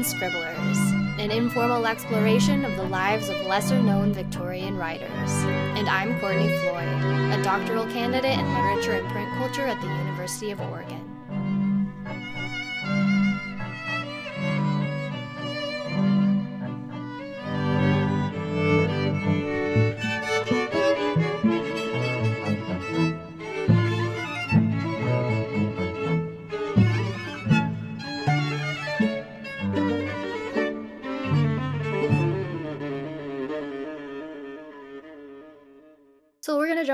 Victorian Scribblers, an informal exploration of the lives of lesser known Victorian writers. And I'm Courtney Floyd, a doctoral candidate in literature and print culture at the University of Oregon.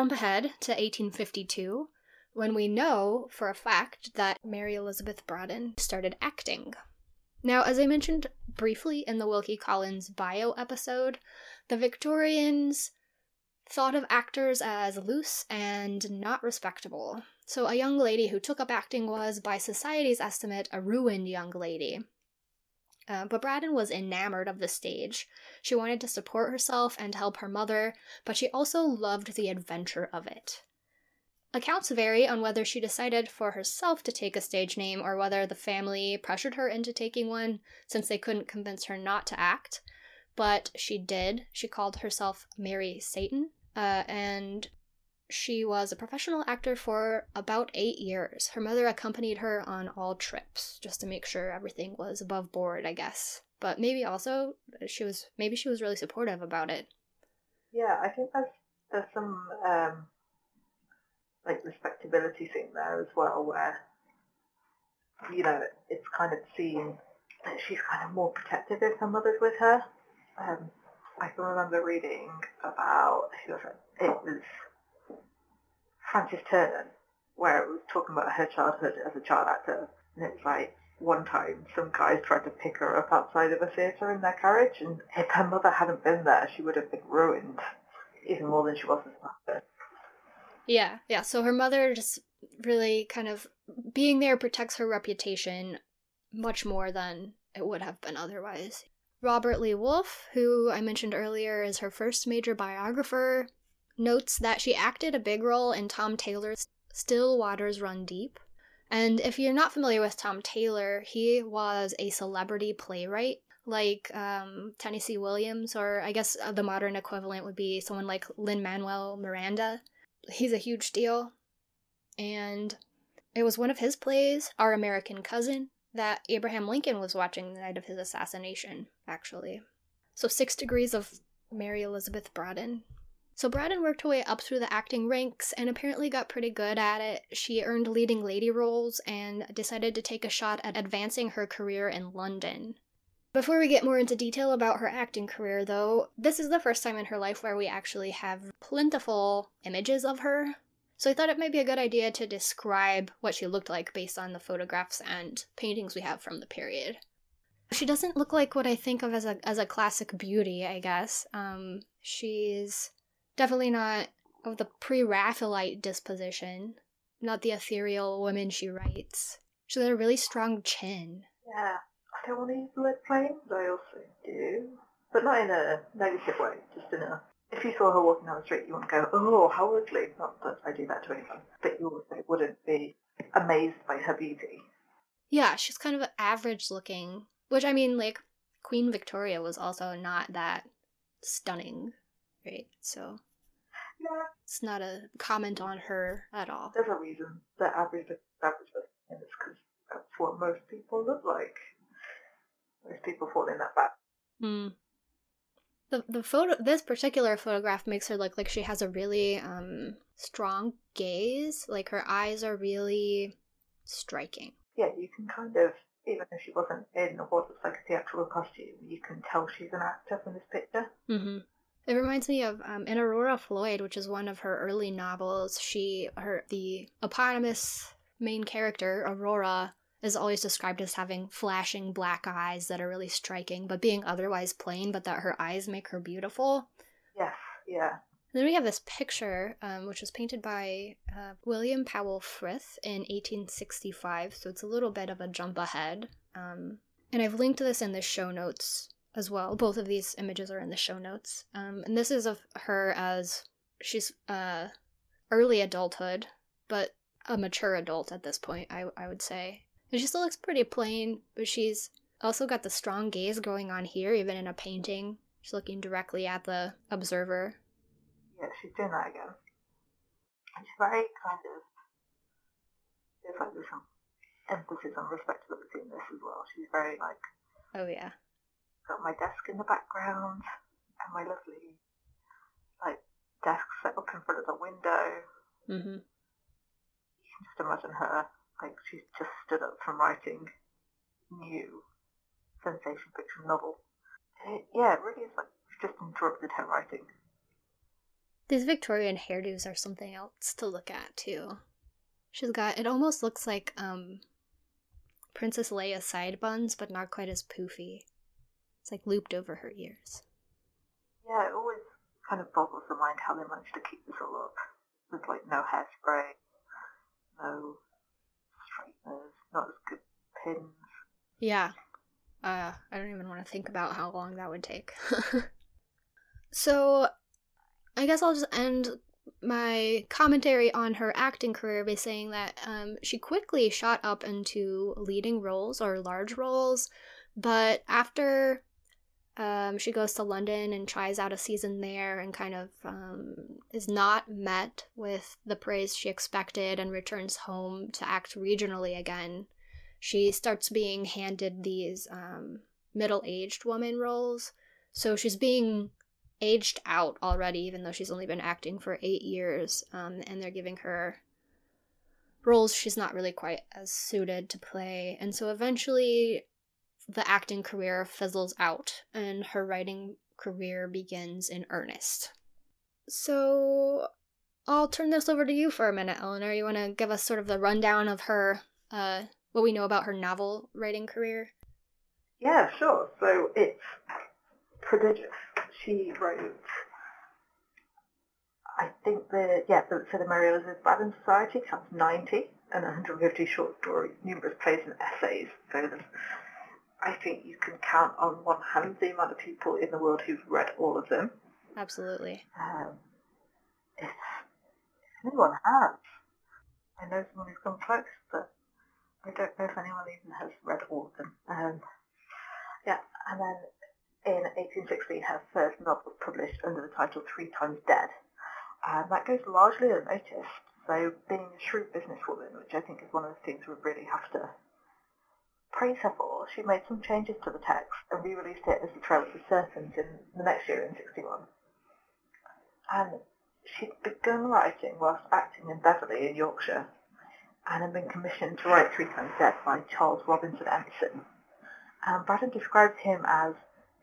Jump ahead to 1852 when we know for a fact that Mary Elizabeth Braddon started acting. Now, as I mentioned briefly in the Wilkie Collins bio episode, the Victorians thought of actors as loose and not respectable. So, a young lady who took up acting was, by society's estimate, a ruined young lady. Uh, but Braddon was enamored of the stage. She wanted to support herself and help her mother, but she also loved the adventure of it. Accounts vary on whether she decided for herself to take a stage name or whether the family pressured her into taking one since they couldn't convince her not to act. But she did. She called herself Mary Seyton, uh, and she was a professional actor for about eight years. Her mother accompanied her on all trips just to make sure everything was above board, I guess. But maybe also she was maybe she was really supportive about it. Yeah, I think there's there's some um, like respectability thing there as well, where you know it's kind of seen that she's kind of more protective if her mother's with her. Um, I can remember reading about who was? It was Frances Turner, where it was talking about her childhood as a child actor, and it's like one time some guys tried to pick her up outside of a theatre in their carriage, and if her mother hadn't been there, she would have been ruined even more than she was as an actor. Yeah, yeah. So her mother just really kind of being there protects her reputation much more than it would have been otherwise. Robert Lee Wolff, who I mentioned earlier is her first major biographer, notes that she acted a big role in Tom Taylor's Still Waters Run Deep. And if you're not familiar with Tom Taylor, he was a celebrity playwright like um, Tennessee Williams, or I guess uh, the modern equivalent would be someone like Lin Manuel Miranda. He's a huge deal. And it was one of his plays, Our American Cousin, that Abraham Lincoln was watching the night of his assassination, actually. So, Six Degrees of Mary Elizabeth Braddon so Braddon worked her way up through the acting ranks and apparently got pretty good at it. She earned leading lady roles and decided to take a shot at advancing her career in London. Before we get more into detail about her acting career, though, this is the first time in her life where we actually have plentiful images of her. So I thought it might be a good idea to describe what she looked like based on the photographs and paintings we have from the period. She doesn't look like what I think of as a as a classic beauty, I guess. Um, she's Definitely not of the pre Raphaelite disposition, not the ethereal woman she writes. She's got a really strong chin. Yeah, I don't want to use the word plain, but I also do. But not in a negative way, just in a. If you saw her walking down the street, you wouldn't go, oh, how ugly. Not that I do that to anyone. But you also wouldn't be amazed by her beauty. Yeah, she's kind of average looking. Which, I mean, like, Queen Victoria was also not that stunning, right? So yeah. It's not a comment on her at all. There's a reason that average average person is because that's what most people look like. Most people fall in that bat. Hmm. The the photo this particular photograph makes her look like she has a really um strong gaze. Like her eyes are really striking. Yeah, you can kind of even if she wasn't in what looks like a theatrical costume, you can tell she's an actor from this picture. Mm-hmm. It reminds me of um, in Aurora Floyd, which is one of her early novels. She, her, the eponymous main character, Aurora, is always described as having flashing black eyes that are really striking, but being otherwise plain, but that her eyes make her beautiful. Yes, yeah. And then we have this picture, um, which was painted by uh, William Powell Frith in 1865, so it's a little bit of a jump ahead. Um, and I've linked this in the show notes as well. Both of these images are in the show notes. Um, and this is of her as she's uh, early adulthood, but a mature adult at this point, I, I would say. And she still looks pretty plain, but she's Also got the strong gaze going on here, even in a painting. She's looking directly at the observer. Yeah, she's doing that again. And she's very kind of there's like there's some emphasis on respectability in this as well. She's very like Oh yeah. Got my desk in the background and my lovely like desk set up in front of the window. Mm-hmm. You can just imagine her like she's just stood up from writing new sensation fiction novel. It, yeah, it really is like just interrupted her writing. These Victorian hairdos are something else to look at too. She's got it almost looks like um Princess Leia side buns, but not quite as poofy. It's like looped over her ears. Yeah, it always kind of boggles the mind how they managed to keep this all up. With like no hairspray, no straighteners, not as good pins. Yeah. Uh, I don't even want to think about how long that would take. so, I guess I'll just end my commentary on her acting career by saying that um, she quickly shot up into leading roles or large roles, but after um, she goes to London and tries out a season there and kind of um, is not met with the praise she expected and returns home to act regionally again. She starts being handed these um, middle aged woman roles. So she's being aged out already, even though she's only been acting for eight years, um, and they're giving her roles she's not really quite as suited to play. And so eventually, the acting career fizzles out, and her writing career begins in earnest. So, I'll turn this over to you for a minute, Eleanor. You want to give us sort of the rundown of her, uh, what we know about her novel writing career? Yeah, sure. So it's prodigious. She wrote, I think the, yeah, the, so the Mary Elizabeth Braddon Society counts 90 and 150 short stories, numerous plays and essays. So there's, I think you can count on one hand the amount of people in the world who've read all of them. Absolutely. Um, if, if anyone has, I know someone who's come close, but I don't know if anyone even has read all of them. Um, yeah, and then in 1816 her first novel was published under the title Three Times Dead. And that goes largely unnoticed. So being a shrewd businesswoman, which I think is one of the things we really have to for, she made some changes to the text and re-released it as The Trail of the Serpent in the next year in 61. And she'd begun writing whilst acting in Beverley in Yorkshire and had been commissioned to write Three Times Dead by Charles Robinson Empson. And Braddon describes him as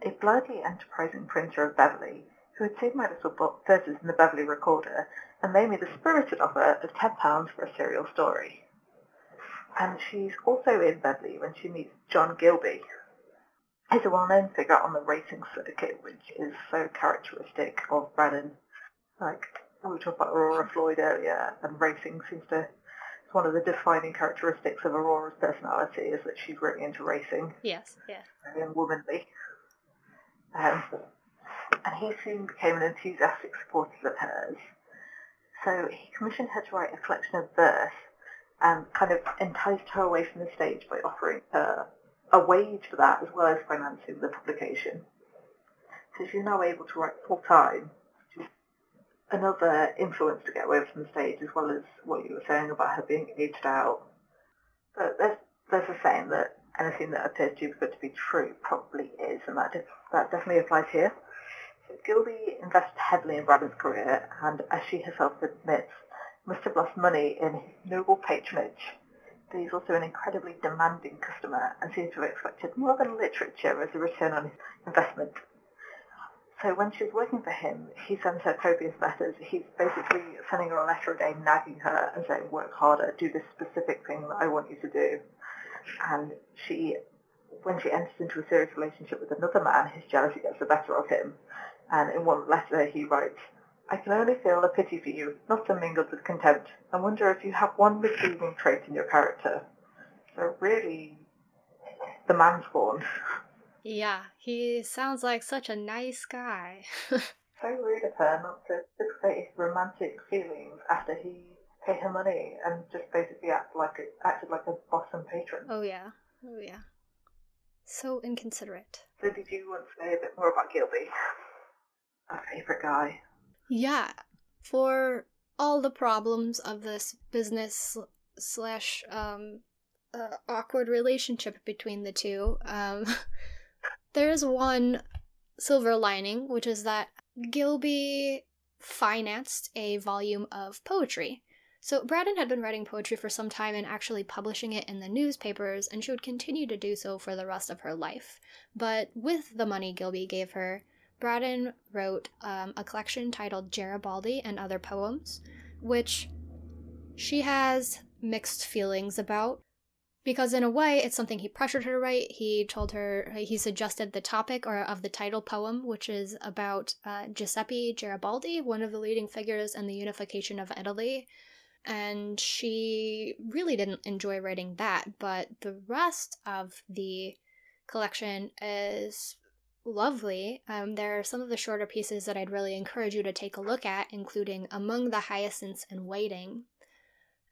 a blithely enterprising printer of Beverley who had seen my little book verses in the Beverley Recorder and made me the spirited offer of £10 for a serial story. And she's also in Beverley when she meets John Gilby. He's a well-known figure on the racing circuit, which is so characteristic of Braddon. Like, we talked about Aurora Floyd earlier, and racing seems to it's one of the defining characteristics of Aurora's personality is that she's really into racing. Yes, yeah. Very womanly. Um, and he soon became an enthusiastic supporter of hers. So he commissioned her to write a collection of verse and kind of enticed her away from the stage by offering her a wage for that as well as financing the publication. So she's now able to write full time. Another influence to get away from the stage as well as what you were saying about her being aged out. But there's, there's a saying that anything that appears too good to be true probably is, and that, that definitely applies here. So Gilby invested heavily in Braddon's career, and as she herself admits, must have lost money in noble patronage. But he's also an incredibly demanding customer and seems to have expected more than literature as a return on his investment. So when she's working for him, he sends her copious letters. He's basically sending her a letter a day, nagging her and saying, work harder, do this specific thing that I want you to do. And she, when she enters into a serious relationship with another man, his jealousy gets the better of him. And in one letter he writes, I can only feel a pity for you, not unmingled with contempt, and wonder if you have one redeeming trait in your character. So really, the man's born. Yeah, he sounds like such a nice guy. so rude of her not to display his romantic feelings after he paid her money and just basically act like a, acted like a boss and patron. oh yeah, oh yeah. So inconsiderate. So did you want to say a bit more about Gilby? Our favourite guy. Yeah. For all the problems of this business slash um, uh, awkward relationship between the two, um, there is one silver lining, which is that Gilby financed a volume of poetry. So Braddon had been writing poetry for some time and actually publishing it in the newspapers, and she would continue to do so for the rest of her life. But with the money Gilby gave her, Braddon wrote um, a collection titled Garibaldi and Other Poems, which she has mixed feelings about because in a way it's something he pressured her to write. He told her he suggested the topic or of the title poem which is about uh, giuseppe garibaldi one of the leading figures in the unification of italy. And she really didn't enjoy writing that but the rest of the collection is lovely um, there are some of the shorter pieces that i'd really encourage you to take a look at including among the hyacinths and waiting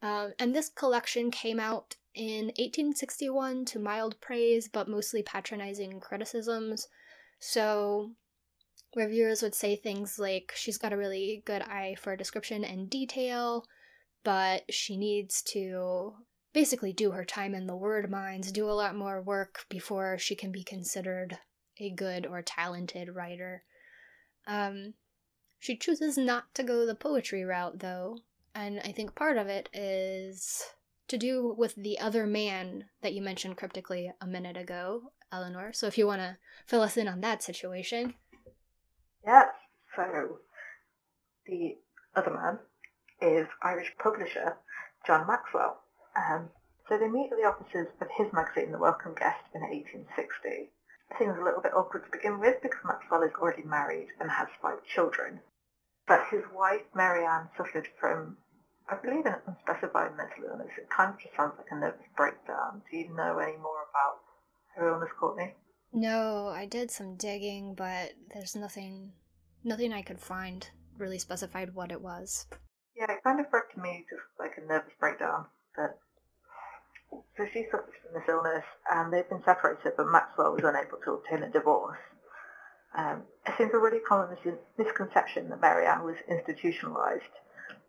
um, and this collection came out in 1861 to mild praise, but mostly patronizing criticisms. So, reviewers would say things like she's got a really good eye for description and detail, but she needs to basically do her time in the word mines, do a lot more work before she can be considered a good or talented writer. Um, she chooses not to go the poetry route, though, and I think part of it is to do with the other man that you mentioned cryptically a minute ago, Eleanor. So if you want to fill us in on that situation. Yes. So the other man is Irish publisher John Maxwell. Um, so they meet at the offices of his magazine, The Welcome Guest, in 1860. It seems a little bit awkward to begin with because Maxwell is already married and has five children. But his wife, Marianne, suffered from, I believe, an unspecified mental illness. It kind of just sounds like a nervous breakdown. Do you know any more about her illness, Courtney? No, I did some digging, but there's nothing, nothing I could find really specified what it was. Yeah, it kind of read to me just like a nervous breakdown. But so she suffers from this illness, and they've been separated, but Maxwell was unable to obtain a divorce. Um, it seems a really common mis- misconception that Marianne was institutionalised,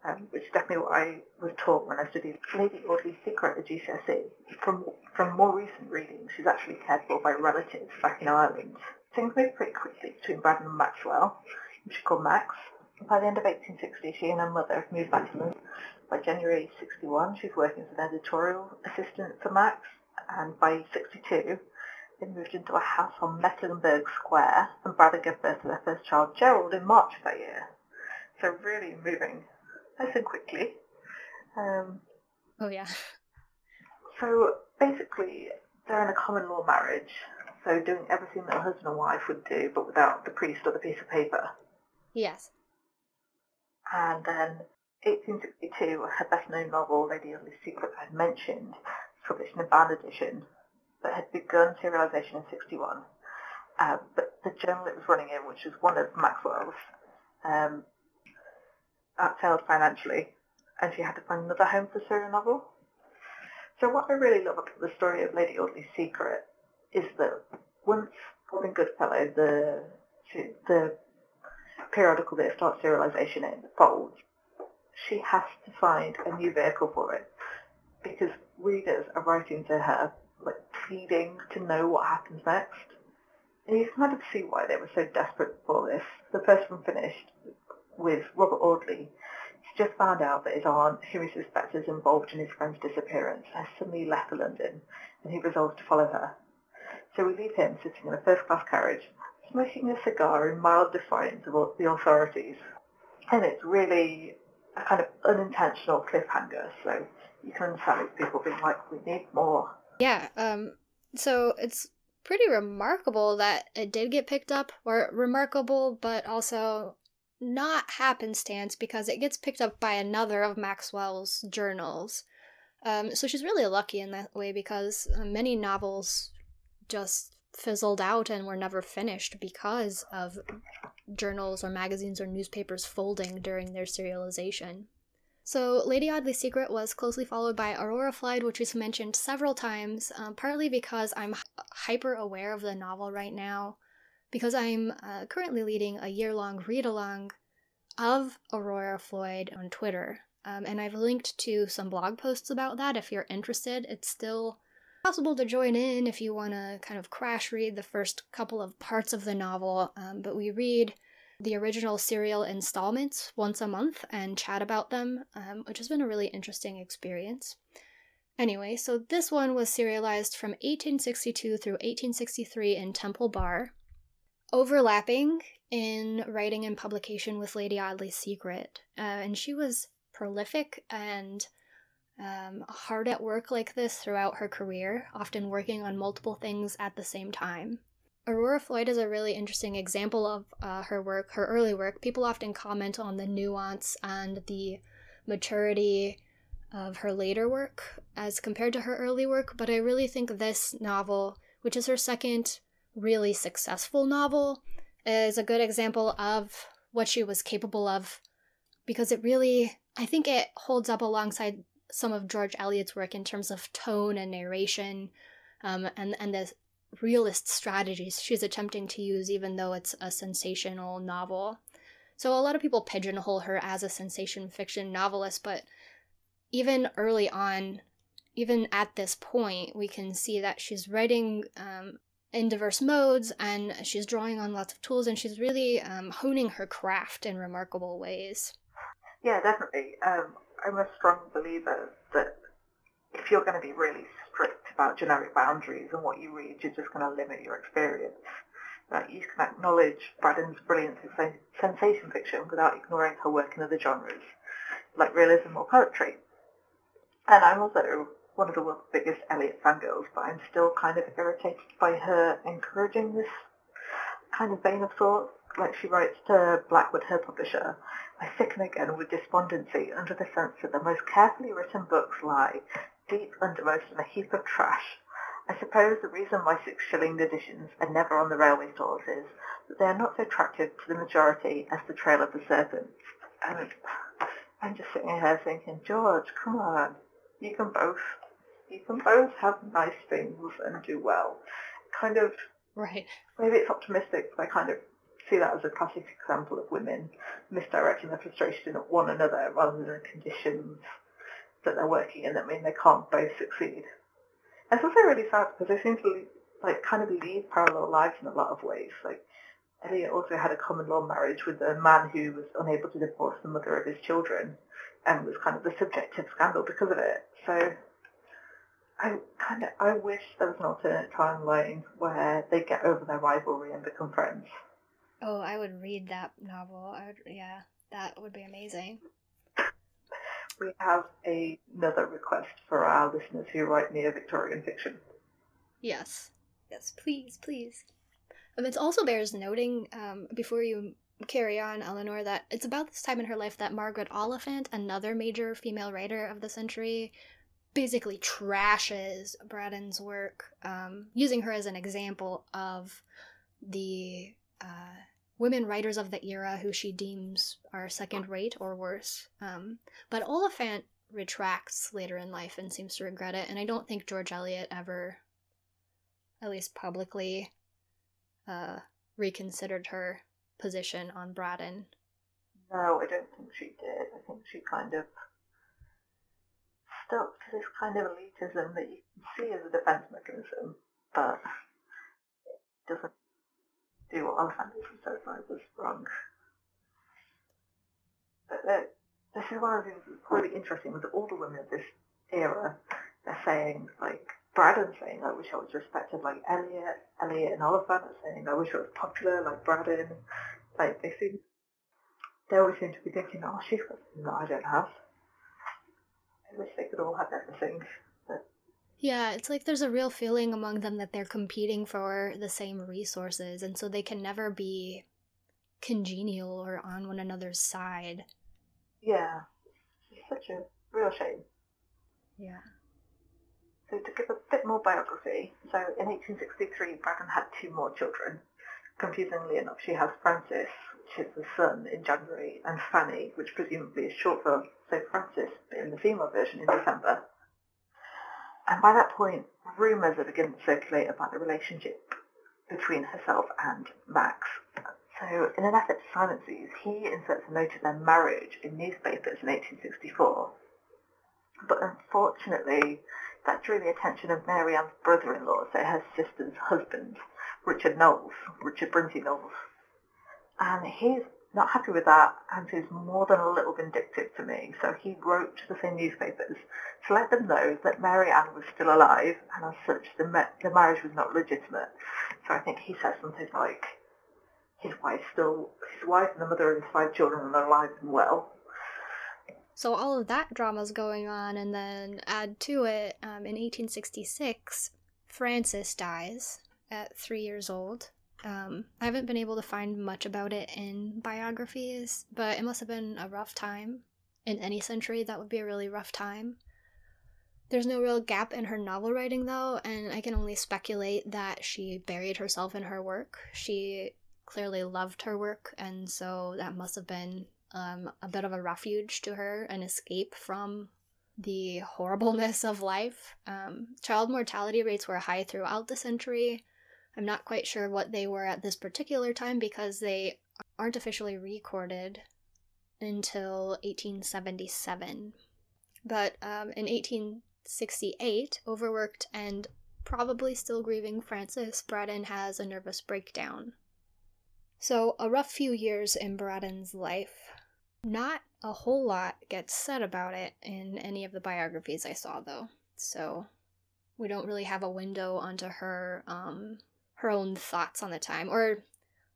um, which is definitely what I was taught when I studied Lady Audley's Secret at GCSE. From, from more recent readings, she's actually cared for by relatives back in Ireland. Things moved pretty quickly between Braddon and Maxwell, which she called Max. By the end of 1860, she and her mother moved back to London. By January 61, she's working as an editorial assistant for Max, and by 62, they moved into a house on Mecklenburgh Square, and Braddon gave birth to their first child, Gerald, in March of that year. So really moving nice and quickly. Um, Oh yeah. so basically, they're in a common law marriage, so doing everything that a husband and wife would do, but without the priest or the piece of paper. Yes. And then 1862, her best-known novel, Lady Audley's Secret, I had mentioned, was published in a bound edition, but had begun serialization in 61. Uh, but the journal it was running in, which was one of Maxwell's, um, outfailed financially, and she had to find another home for the serial novel. So what I really love about the story of Lady Audley's Secret is that once Robin Goodfellow, the the periodical that starts serialization in, folds, she has to find a new vehicle for it because readers are writing to her, like pleading to know what happens next. And you can kind of see why they were so desperate for this. The first one finished with Robert Audley. He's just found out that his aunt, who he suspects is involved in his friend's disappearance, has suddenly left London, and he resolves to follow her. So we leave him sitting in a first-class carriage, smoking a cigar in mild defiance of the authorities. And it's really a kind of unintentional cliffhanger, so you can understand these people being like, we need more. Yeah, um so it's pretty remarkable that it did get picked up or remarkable but also not happenstance because it gets picked up by another of Maxwell's journals. Um, so she's really lucky in that way because uh, many novels just fizzled out and were never finished because of journals or magazines or newspapers folding during their serialization. So, Lady Audley's Secret was closely followed by Aurora Floyd, which was mentioned several times, um, partly because I'm hyper aware of the novel right now, because I'm uh, currently leading a year long read along of Aurora Floyd on Twitter. Um, and I've linked to some blog posts about that if you're interested. It's still possible to join in if you want to kind of crash read the first couple of parts of the novel, um, but we read the original serial installments once a month and chat about them, um, which has been a really interesting experience. Anyway, so this one was serialized from 1862 through 1863 in Temple Bar, overlapping in writing and publication with Lady Audley's Secret, uh, and she was prolific and um, hard at work like this throughout her career, often working on multiple things at the same time. Aurora Floyd is a really interesting example of uh, her work, her early work. People often comment on the nuance and the maturity of her later work as compared to her early work, but I really think this novel, which is her second really successful novel, is a good example of what she was capable of because it really, I think it holds up alongside some of George Eliot's work in terms of tone and narration um, and, and the realist strategies she's attempting to use, even though it's a sensational novel. So a lot of people pigeonhole her as a sensation fiction novelist, but even early on, even at this point, we can see that she's writing um, in diverse modes and she's drawing on lots of tools and she's really um, honing her craft in remarkable ways. Yeah, definitely. Um, I'm a strong believer that if you're going to be really strict about generic boundaries and what you read, you're just going to limit your experience. That you can acknowledge Braddon's brilliance in sensation fiction without ignoring her work in other genres, like realism or poetry. And I'm also one of the world's biggest Eliot fangirls, but I'm still kind of irritated by her encouraging this kind of vein of thought. Like she writes to Blackwood, her publisher, I sicken again with despondency under the sense that the most carefully written books lie deep undermost in a heap of trash. I suppose the reason why six shilling editions are never on the railway stores is that they are not so attractive to the majority as the Trail of the Serpent. And I'm just sitting here thinking, George, come on, you can both, you can both have nice things and do well. Kind of, right? Maybe it's optimistic, but I kind of see that as a classic example of women misdirecting their frustration at one another rather than the conditions that they're working in that mean they can't both succeed. And it's also really sad because they seem to like kind of lead parallel lives in a lot of ways. Like Eliot also had a common law marriage with a man who was unable to divorce the mother of his children and was kind of the subject of scandal because of it. So I kind of I wish there was an alternate timeline where they get over their rivalry and become friends. Oh, I would read that novel. I would, yeah, that would be amazing. We have a, another request for our listeners who write near Victorian fiction. Yes, yes, please, please. Um, it also bears noting um, before you carry on, Eleanor, that it's about this time in her life that Margaret Oliphant, another major female writer of the century, basically trashes Braddon's work, um, using her as an example of the uh, women writers of the era who she deems are second rate or worse. Um, but Oliphant retracts later in life and seems to regret it, and I don't think George Eliot ever, at least publicly, uh, reconsidered her position on Braddon. No, I don't think she did. I think she kind of stuck to this kind of elitism that you can see as a defense mechanism, but it doesn't do what and so far was wrong. But uh, this is one of the things that's really interesting with all the women of this era. They're saying, like, Braddon saying, I wish I was respected like Elliot. Eliot and Oliphant are saying, I wish I was popular like Braddon. Like, they seem, they always seem to be thinking, oh, she's got something that I don't have. I wish they could all have everything. Yeah, it's like there's a real feeling among them that they're competing for the same resources, and so they can never be congenial or on one another's side. Yeah, it's such a real shame. Yeah. So to give a bit more biography, so in 1863 Braddon had two more children. Confusingly enough, she has Francis, which is the son in January, and Fanny, which presumably is short for so Frances in the female version in December. And by that point, rumours are beginning to circulate about the relationship between herself and Max. So in an effort to silence these, he inserts a note of their marriage in newspapers in 1864. But unfortunately, that drew the attention of Mary Ann's brother-in-law, so her sister's husband, Richard Knowles, Richard Brinsley Knowles. And he's not happy with that and he's more than a little vindictive to me. So he wrote to the same newspapers to let them know that Mary Ann was still alive and as such the, the marriage was not legitimate. So I think he says something like, his wife still, his wife and the mother of his five children are alive and well. So all of that drama's going on, and then add to it, um, in 1866, Frances dies at three years old. Um, I haven't been able to find much about it in biographies, but it must have been a rough time. In any century, that would be a really rough time. There's no real gap in her novel writing, though, and I can only speculate that she buried herself in her work. She clearly loved her work, and so that must have been um, a bit of a refuge to her, an escape from the horribleness of life. Um, child mortality rates were high throughout the century. I'm not quite sure what they were at this particular time because they aren't officially recorded until 1877. But um, in 1868, overworked and probably still grieving Frances Braddon has a nervous breakdown. So, a rough few years in Braddon's life. Not a whole lot gets said about it in any of the biographies I saw, though. So, we don't really have a window onto her um, her own thoughts on the time. Or,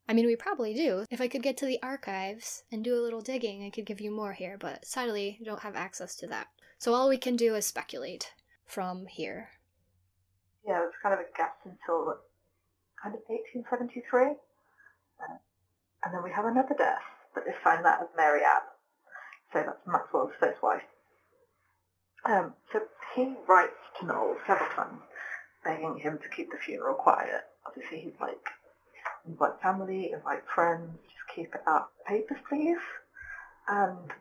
I mean, we probably do. If I could get to the archives and do a little digging, I could give you more here, but sadly, I don't have access to that. So all we can do is speculate from here. Yeah, it's kind of a guess until kind of 1873. Uh, and then we have another death, but this time that of Mary Ann. So that's Maxwell's first wife. Um, so he writes to Knowles several times, begging him to keep the funeral quiet. Obviously, like, invite family, invite friends, just keep it out papers, please. And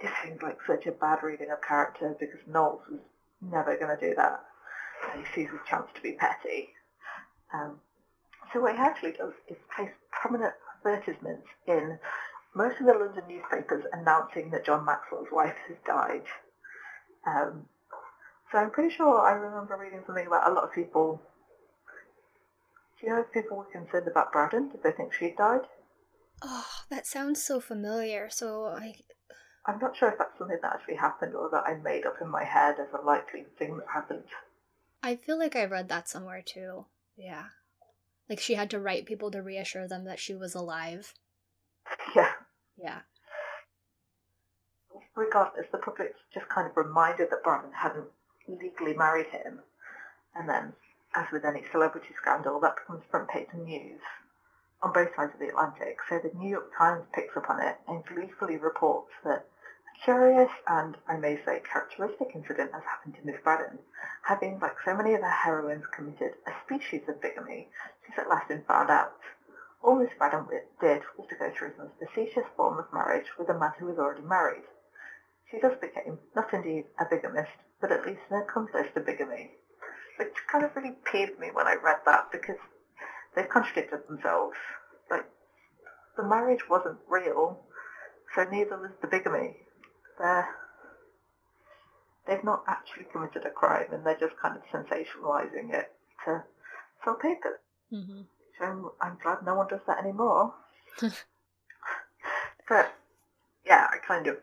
it seems like such a bad reading of character because Knowles was never going to do that. And he sees his chance to be petty. Um, so what he actually does is place prominent advertisements in most of the London newspapers announcing that John Maxwell's wife has died. Um, so I'm pretty sure I remember reading something about a lot of people. Do you know if people were concerned about Braddon? Did they think she'd died? Oh, that sounds so familiar. So I. I'm not sure if that's something that actually happened or that I made up in my head as a likely thing that happened. I feel like I read that somewhere too. Yeah. Like she had to write people to reassure them that she was alive. Yeah. Yeah. Regardless, the public's just kind of reminded that Braddon hadn't legally married him. And then, as with any celebrity scandal, that becomes front page news on both sides of the Atlantic. So the New York Times picks up on it and gleefully reports that a curious and, I may say, characteristic incident has happened to Miss Braddon, having, like so many of her heroines, committed a species of bigamy, she's at last been found out. All Miss Braddon did was to go through some facetious form of marriage with a man who was already married. She thus became, not indeed a bigamist, but at least an accomplice to bigamy. Which kind of really peeved me when I read that because they've contradicted themselves. Like, the marriage wasn't real, so neither was the bigamy. They're, they've not actually committed a crime and they're just kind of sensationalizing it to sell papers. Mm-hmm. So I'm, I'm glad no one does that anymore. but yeah, I kind of,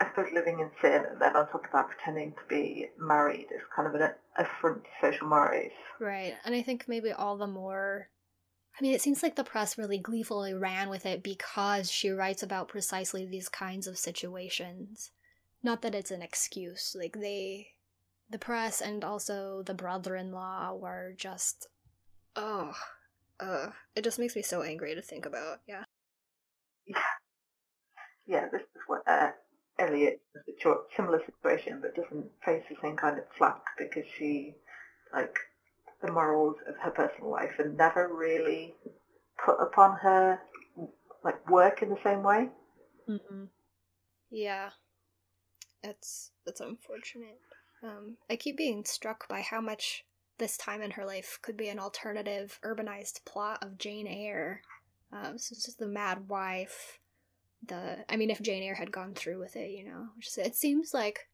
I suppose living in sin and then on top of that pretending to be married is kind of an affront to social mores. Right. And I think maybe all the more I mean, it seems like the press really gleefully ran with it because she writes about precisely these kinds of situations. Not that it's an excuse. Like, they. The press and also the brother in law were just. Oh. Uh, it just makes me so angry to think about, yeah. Yeah. Yeah, this is what uh, Eliot is similar situation, but doesn't face the same kind of flack because she, like, the morals of her personal life and never really put upon her like work in the same way. Mm-hmm. Yeah. That's that's unfortunate. Um, I keep being struck by how much this time in her life could be an alternative urbanized plot of Jane Eyre. Um, so it's just the mad wife. The I mean, if Jane Eyre had gone through with it, you know, it seems like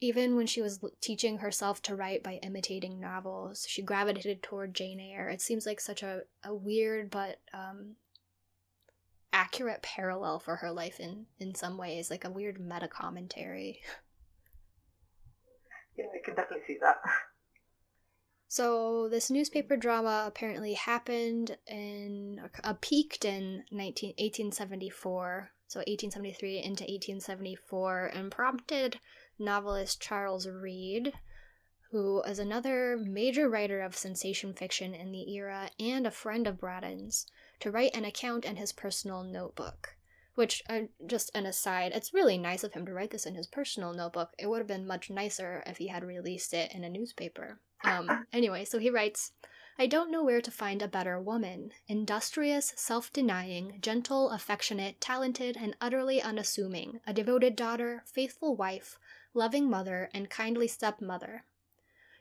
even when she was teaching herself to write by imitating novels, she gravitated toward Jane Eyre. It seems like such a, a weird but um, accurate parallel for her life in, in some ways, like a weird meta commentary. Yeah, I can definitely see that. So this newspaper drama apparently happened in uh, peaked in 19, 1874, so 1873 into 1874, and prompted novelist Charles Reade, who is another major writer of sensation fiction in the era and a friend of Braddon's, to write an account in his personal notebook. Which, uh, just an aside, it's really nice of him to write this in his personal notebook. It would have been much nicer if he had released it in a newspaper. Um, anyway, so he writes I don't know where to find a better woman. Industrious, self denying, gentle, affectionate, talented, and utterly unassuming. A devoted daughter, faithful wife, loving mother, and kindly stepmother.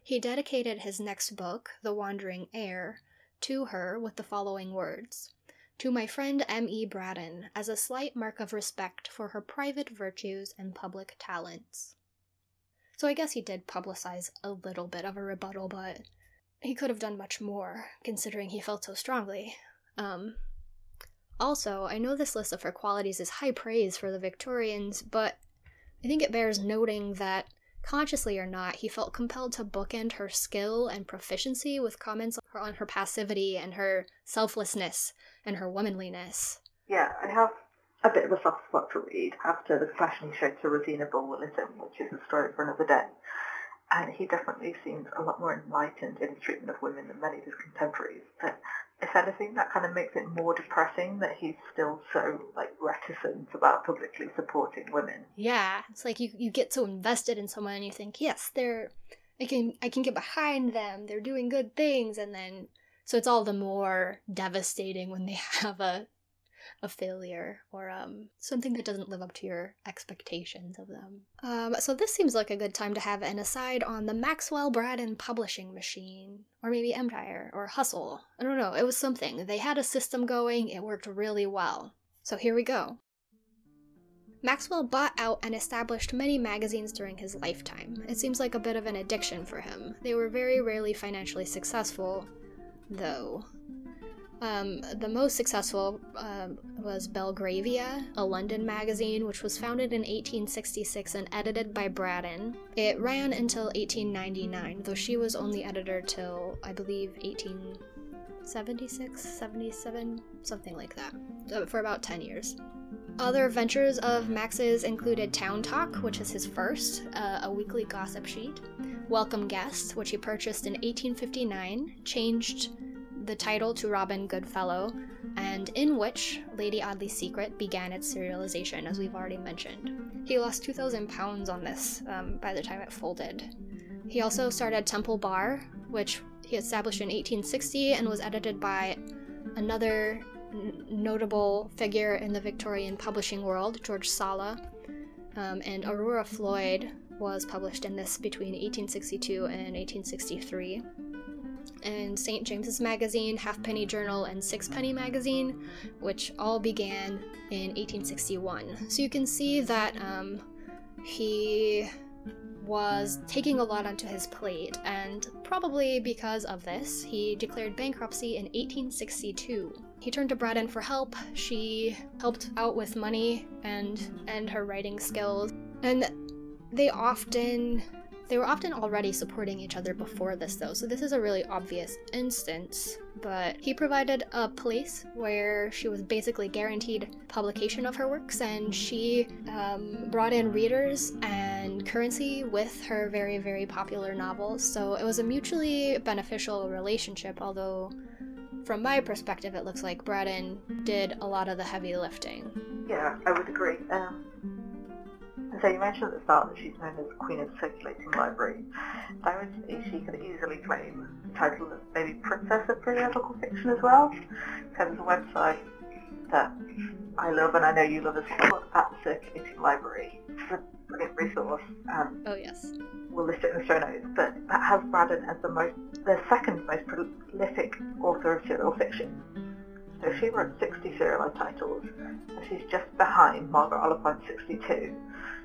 He dedicated his next book, The Wandering Heir, to her with the following words To my friend M. E. Braddon, as a slight mark of respect for her private virtues and public talents. So I guess he did publicize a little bit of a rebuttal, but he could have done much more, considering he felt so strongly. Um, also, I know this list of her qualities is high praise for the Victorians, but I think it bears noting that, consciously or not, he felt compelled to bookend her skill and proficiency with comments on her passivity and her selflessness and her womanliness. Yeah, I have a bit of a soft spot for Reade after the compassion he to Rosina Bulwer-Lytton, which is a story for another day. And he definitely seems a lot more enlightened in his treatment of women than many of his contemporaries. But if anything, that kind of makes it more depressing that he's still so like reticent about publicly supporting women. Yeah, it's like you you get so invested in someone and you think, yes, they're I can I can get behind them. They're doing good things, and then so it's all the more devastating when they have a a failure or um, something that doesn't live up to your expectations of them. Um, so this seems like a good time to have an aside on the Maxwell Braddon publishing machine, or maybe Empire or Hustle. I don't know. It was something. They had a system going. It worked really well. So here we go. Maxwell bought out and established many magazines during his lifetime. It seems like a bit of an addiction for him. They were very rarely financially successful, though. Um, the most successful uh, was Belgravia, a London magazine, which was founded in 1866 and edited by Braddon. It ran until 1899, though she was only editor till, I believe, 1876, 77, something like that, uh, for about 10 years. Other ventures of Max's included Town Talk, which is his first, uh, a weekly gossip sheet, Welcome Guest, which he purchased in 1859, changed the title to Robin Goodfellow, and in which Lady Audley's Secret began its serialization, as we've already mentioned. He lost 2,000 pounds on this um, by the time it folded. He also started Temple Bar, which he established in 1860 and was edited by another n- notable figure in the Victorian publishing world, George Sala. Um, and Aurora Floyd was published in this between 1862 and 1863 and St. James's Magazine, Halfpenny Journal, and Sixpenny Magazine, which all began in 1861. So you can see that um, he was taking a lot onto his plate, and probably because of this, he declared bankruptcy in 1862. He turned to Braddon for help. She helped out with money and and her writing skills, and they often they were often already supporting each other before this, though, so this is a really obvious instance. But he provided a place where she was basically guaranteed publication of her works, and she um, brought in readers and currency with her very, very popular novels. So it was a mutually beneficial relationship, although from my perspective, it looks like Braddon did a lot of the heavy lifting. Yeah, I would agree. Um, so you mentioned at the start that she's known as Queen of Circulating Library. I would she could easily claim the title of maybe Princess of Periodical Fiction as well. There's a website that I love and I know you love as well, at the Circulating Library. The brilliant resource. Um, oh yes. We'll list it in the show notes, but that has Braddon as the most, the second most prolific author of serial fiction. So she wrote 60 serialized titles, and she's just behind Margaret Oliphant 62.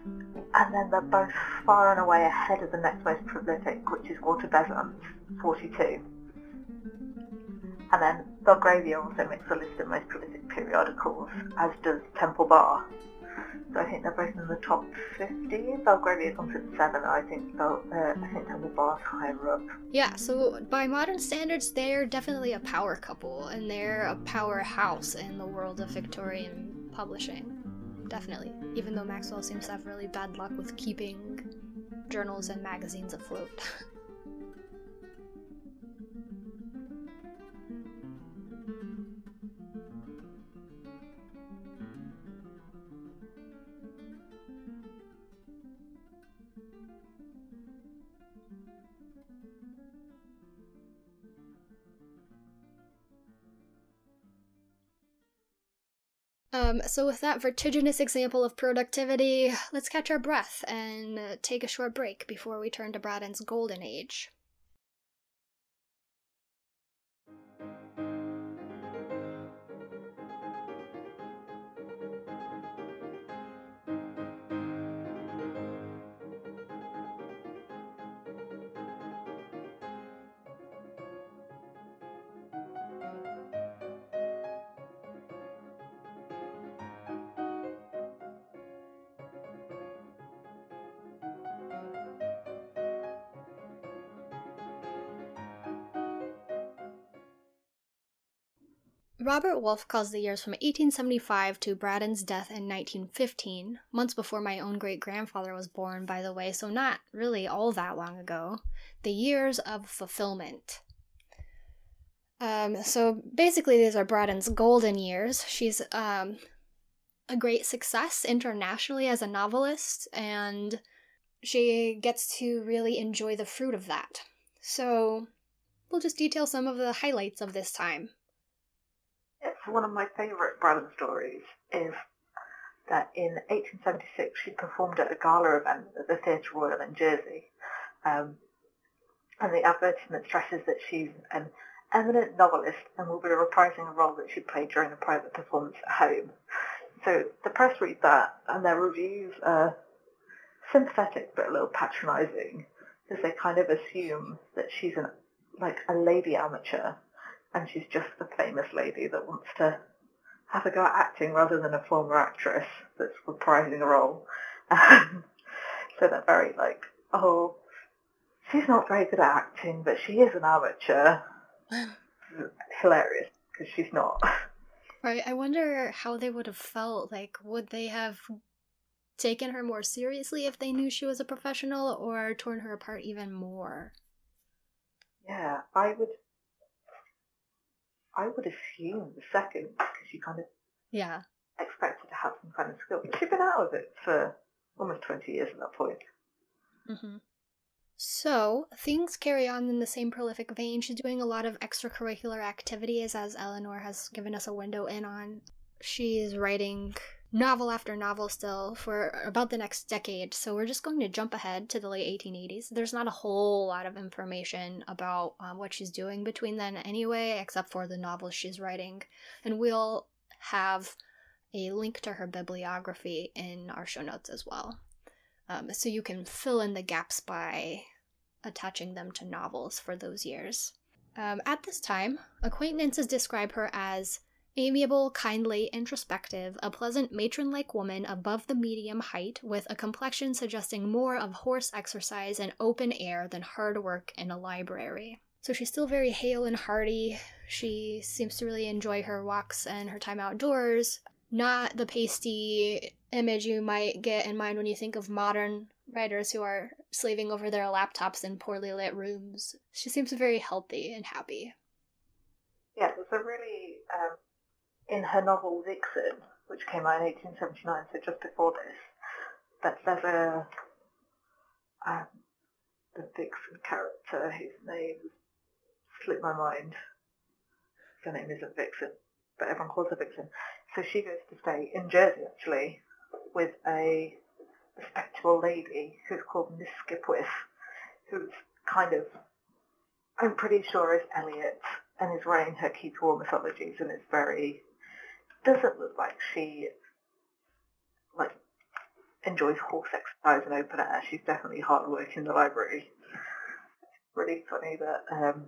And then they're both far and away ahead of the next most prolific, which is Walter Besant, 42. And then Belgravia also makes a list of most prolific periodicals, as does Temple Bar. So I think they're both in the top 50. Belgravia comes at 7, I think, Bel- uh, I think Temple Bar's higher up. Yeah, so by modern standards, they're definitely a power couple, and they're a powerhouse in the world of Victorian publishing. Definitely. Even though Maxwell seems to have really bad luck with keeping journals and magazines afloat. Um, so, with that vertiginous example of productivity, let's catch our breath and take a short break before we turn to Braddon's golden age. Robert Wolff calls the years from 1875 to Braddon's death in 1915, months before my own great grandfather was born, by the way, so not really all that long ago, the years of fulfillment. Um, so basically, these are Braddon's golden years. She's um, a great success internationally as a novelist, and she gets to really enjoy the fruit of that. So we'll just detail some of the highlights of this time one of my favourite Braddon stories is that in 1876 she performed at a gala event at the Theatre Royal in Jersey. Um, and the advertisement stresses that she's an eminent novelist and will be reprising a role that she played during a private performance at home. So the press read that and their reviews are sympathetic but a little patronising because they kind of assume that she's an like a lady amateur and she's just a famous lady that wants to have a go at acting rather than a former actress that's reprising a role. Um, so they're very like, oh, she's not very good at acting, but she is an amateur. Hilarious because she's not. Right. I wonder how they would have felt. Like, would they have taken her more seriously if they knew she was a professional, or torn her apart even more? Yeah, I would I would assume the second because you kind of yeah expected to have some kind of skill. But she'd been out of it for almost 20 years at that point. Mm-hmm. So, things carry on in the same prolific vein. She's doing a lot of extracurricular activities, as Eleanor has given us a window in on. She's writing novel after novel still for about the next decade. So we're just going to jump ahead to the late 1880s. There's not a whole lot of information about um, what she's doing between then anyway, except for the novels she's writing. And we'll have a link to her bibliography in our show notes as well. Um, so you can fill in the gaps by attaching them to novels for those years. Um, at this time, acquaintances describe her as Amiable, kindly, introspective, a pleasant matron like woman above the medium height, with a complexion suggesting more of horse exercise and open air than hard work in a library. So she's still very hale and hearty. She seems to really enjoy her walks and her time outdoors. Not the pasty image you might get in mind when you think of modern writers who are slaving over their laptops in poorly lit rooms. She seems very healthy and happy. Yeah, it's a really um, in her novel Vixen, which came out in 1879, so just before this, that there's a um, the Vixen character whose name slipped my mind. Her name isn't Vixen, but everyone calls her Vixen. So she goes to stay in Jersey actually with a respectable lady who's called Miss Skipwith, who's kind of, I'm pretty sure is Eliot and is writing her Key to All Mythologies and is very, doesn't look like she, like, enjoys horse exercise and open air. She's definitely hard work in the library. It's really funny that um,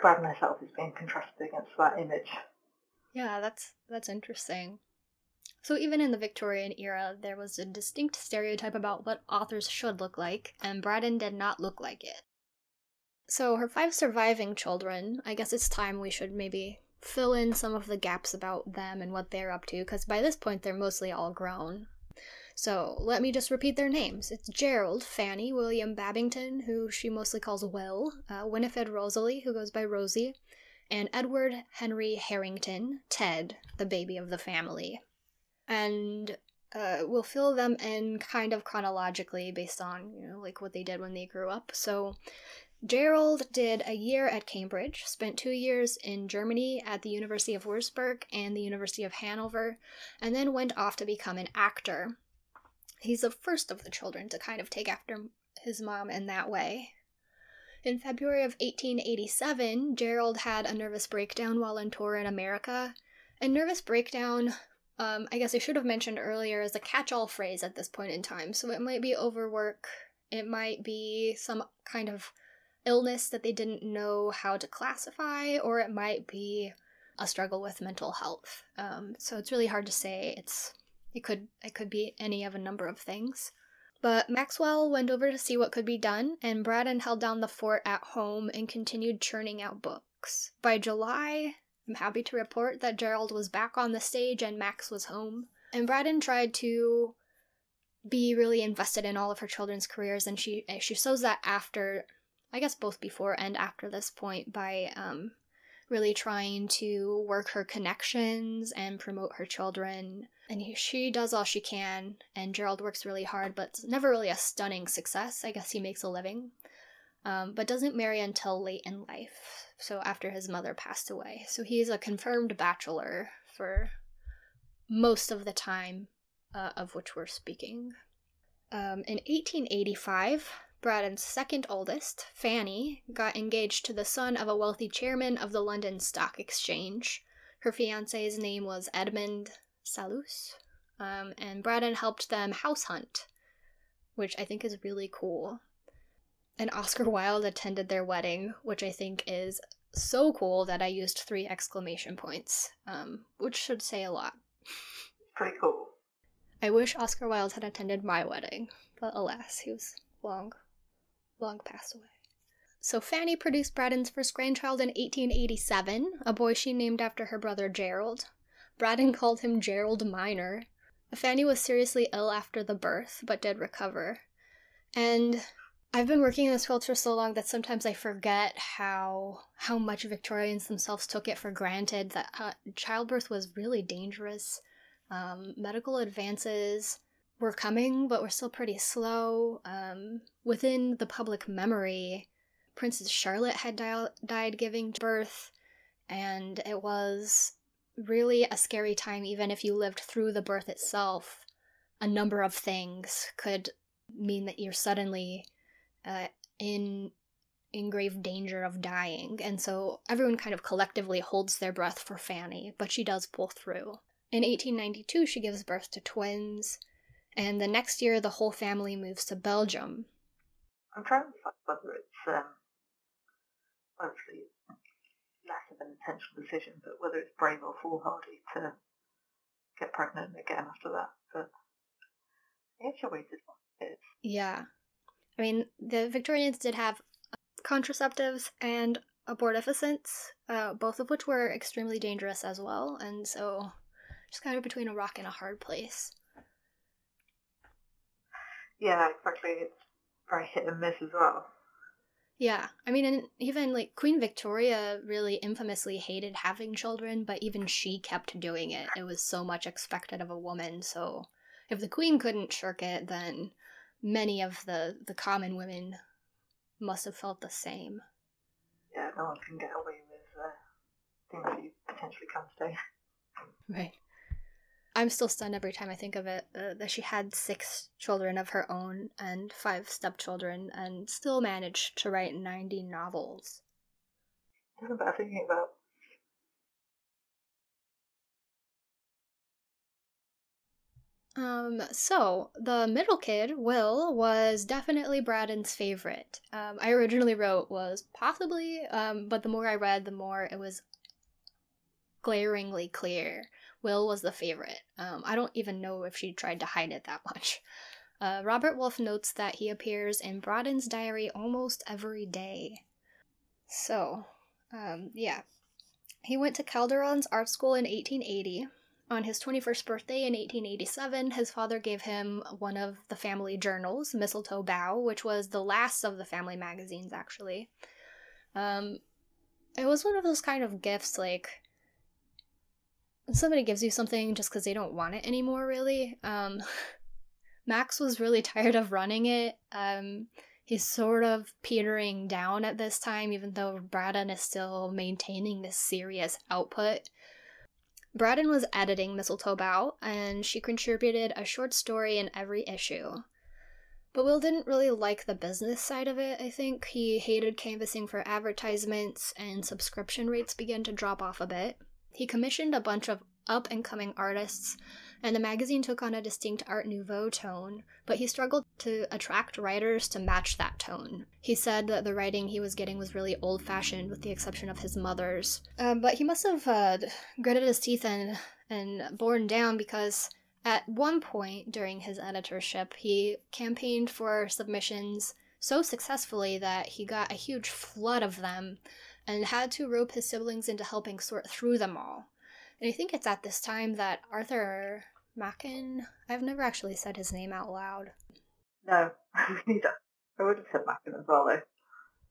Brad herself is being contrasted against that image. Yeah, that's that's interesting. So even in the Victorian era, there was a distinct stereotype about what authors should look like, and Braddon did not look like it. So her five surviving children, I guess it's time we should maybe fill in some of the gaps about them and what they're up to, because by this point they're mostly all grown. So let me just repeat their names. It's Gerald, Fanny, William Babington, who she mostly calls Will, uh, Winifred Rosalie, who goes by Rosie, and Edward Henry Harrington, Ted, the baby of the family. And uh, we'll fill them in kind of chronologically based on, you know, like what they did when they grew up. So Gerald did a year at Cambridge, spent two years in Germany at the University of Würzburg and the University of Hanover, and then went off to become an actor. He's the first of the children to kind of take after his mom in that way. In February of 1887, Gerald had a nervous breakdown while on tour in America. And nervous breakdown, um, I guess I should have mentioned earlier, is a catch all phrase at this point in time. So it might be overwork, it might be some kind of illness that they didn't know how to classify, or it might be a struggle with mental health. Um, so it's really hard to say. It's it could it could be any of a number of things. But Maxwell went over to see what could be done, and Braddon held down the fort at home and continued churning out books. By July, I'm happy to report that Gerald was back on the stage and Max was home. And Braddon tried to be really invested in all of her children's careers, and she she shows that after, I guess both before and after this point by um, really trying to work her connections and promote her children. And he, she does all she can, and Gerald works really hard, but it's never really a stunning success. I guess he makes a living, um, but doesn't marry until late in life, so after his mother passed away. So he's a confirmed bachelor for most of the time uh, of which we're speaking. Um, in 1885, Braddon's second oldest, Fanny, got engaged to the son of a wealthy chairman of the London Stock Exchange. Her fiance's name was Edmund Selous, um, and Braddon helped them house hunt, which I think is really cool. And Oscar Wilde attended their wedding, which I think is so cool that I used three exclamation points, um, which should say a lot. Pretty cool. I wish Oscar Wilde had attended my wedding, but alas, he was long long passed away. So Fanny produced Braddon's first grandchild in 1887, a boy she named after her brother Gerald. Braddon called him Gerald Minor. Fanny was seriously ill after the birth, but did recover. And I've been working in this field for so long that sometimes I forget how how much Victorians themselves took it for granted that uh, childbirth was really dangerous. Um, medical advances were coming, but were still pretty slow. Um, within the public memory, Princess Charlotte had di- died giving birth, and it was really a scary time, even if you lived through the birth itself. A number of things could mean that you're suddenly uh, in in grave danger of dying, and so everyone kind of collectively holds their breath for Fanny, but she does pull through. In 1892, she gives birth to twins, and the next year the whole family moves to Belgium. I'm trying to decide whether it's um, obviously less of an intentional decision, but whether it's brave or foolhardy to get pregnant again after that. But it's a wasted one. Yeah, I mean the Victorians did have contraceptives and abortifacients, uh, both of which were extremely dangerous as well, and so just kind of between a rock and a hard place. Yeah, exactly. It's very hit and miss as well. Yeah, I mean, and even like Queen Victoria really infamously hated having children, but even she kept doing it. It was so much expected of a woman. So if the Queen couldn't shirk it, then many of the the common women must have felt the same. Yeah, no one can get away with uh, things that you potentially can't say. Right. I'm still stunned every time I think of it uh, that she had six children of her own and five stepchildren and still managed to write 90 novels. Isn't that thinking about? Um, so the middle kid, Will, was definitely Braddon's favorite. Um, I originally wrote was possibly, um, but the more I read, the more it was glaringly clear. Will was the favorite. Um, I don't even know if she tried to hide it that much. Uh, Robert Wolff notes that he appears in Braddon's diary almost every day. So, um, yeah. He went to Calderon's art school in 1880. On his 21st birthday in 1887, his father gave him one of the family journals, Mistletoe Bough, which was the last of the family magazines, actually. Um, it was one of those kind of gifts, like, somebody gives you something just because they don't want it anymore, really. Um, Max was really tired of running it. Um, he's sort of petering down at this time, even though Braddon is still maintaining this serious output. Braddon was editing Mistletoe Bough, and she contributed a short story in every issue. But Will didn't really like the business side of it, I think. He hated canvassing for advertisements, and subscription rates began to drop off a bit. He commissioned a bunch of up and coming artists, and the magazine took on a distinct Art Nouveau tone, but he struggled to attract writers to match that tone. He said that the writing he was getting was really old fashioned, with the exception of his mother's. Um, but he must have uh, gritted his teeth and, and borne down because at one point during his editorship, he campaigned for submissions so successfully that he got a huge flood of them and had to rope his siblings into helping sort through them all. And I think it's at this time that Arthur Machen, I've never actually said his name out loud. No, neither. I would have said Machen as well, though.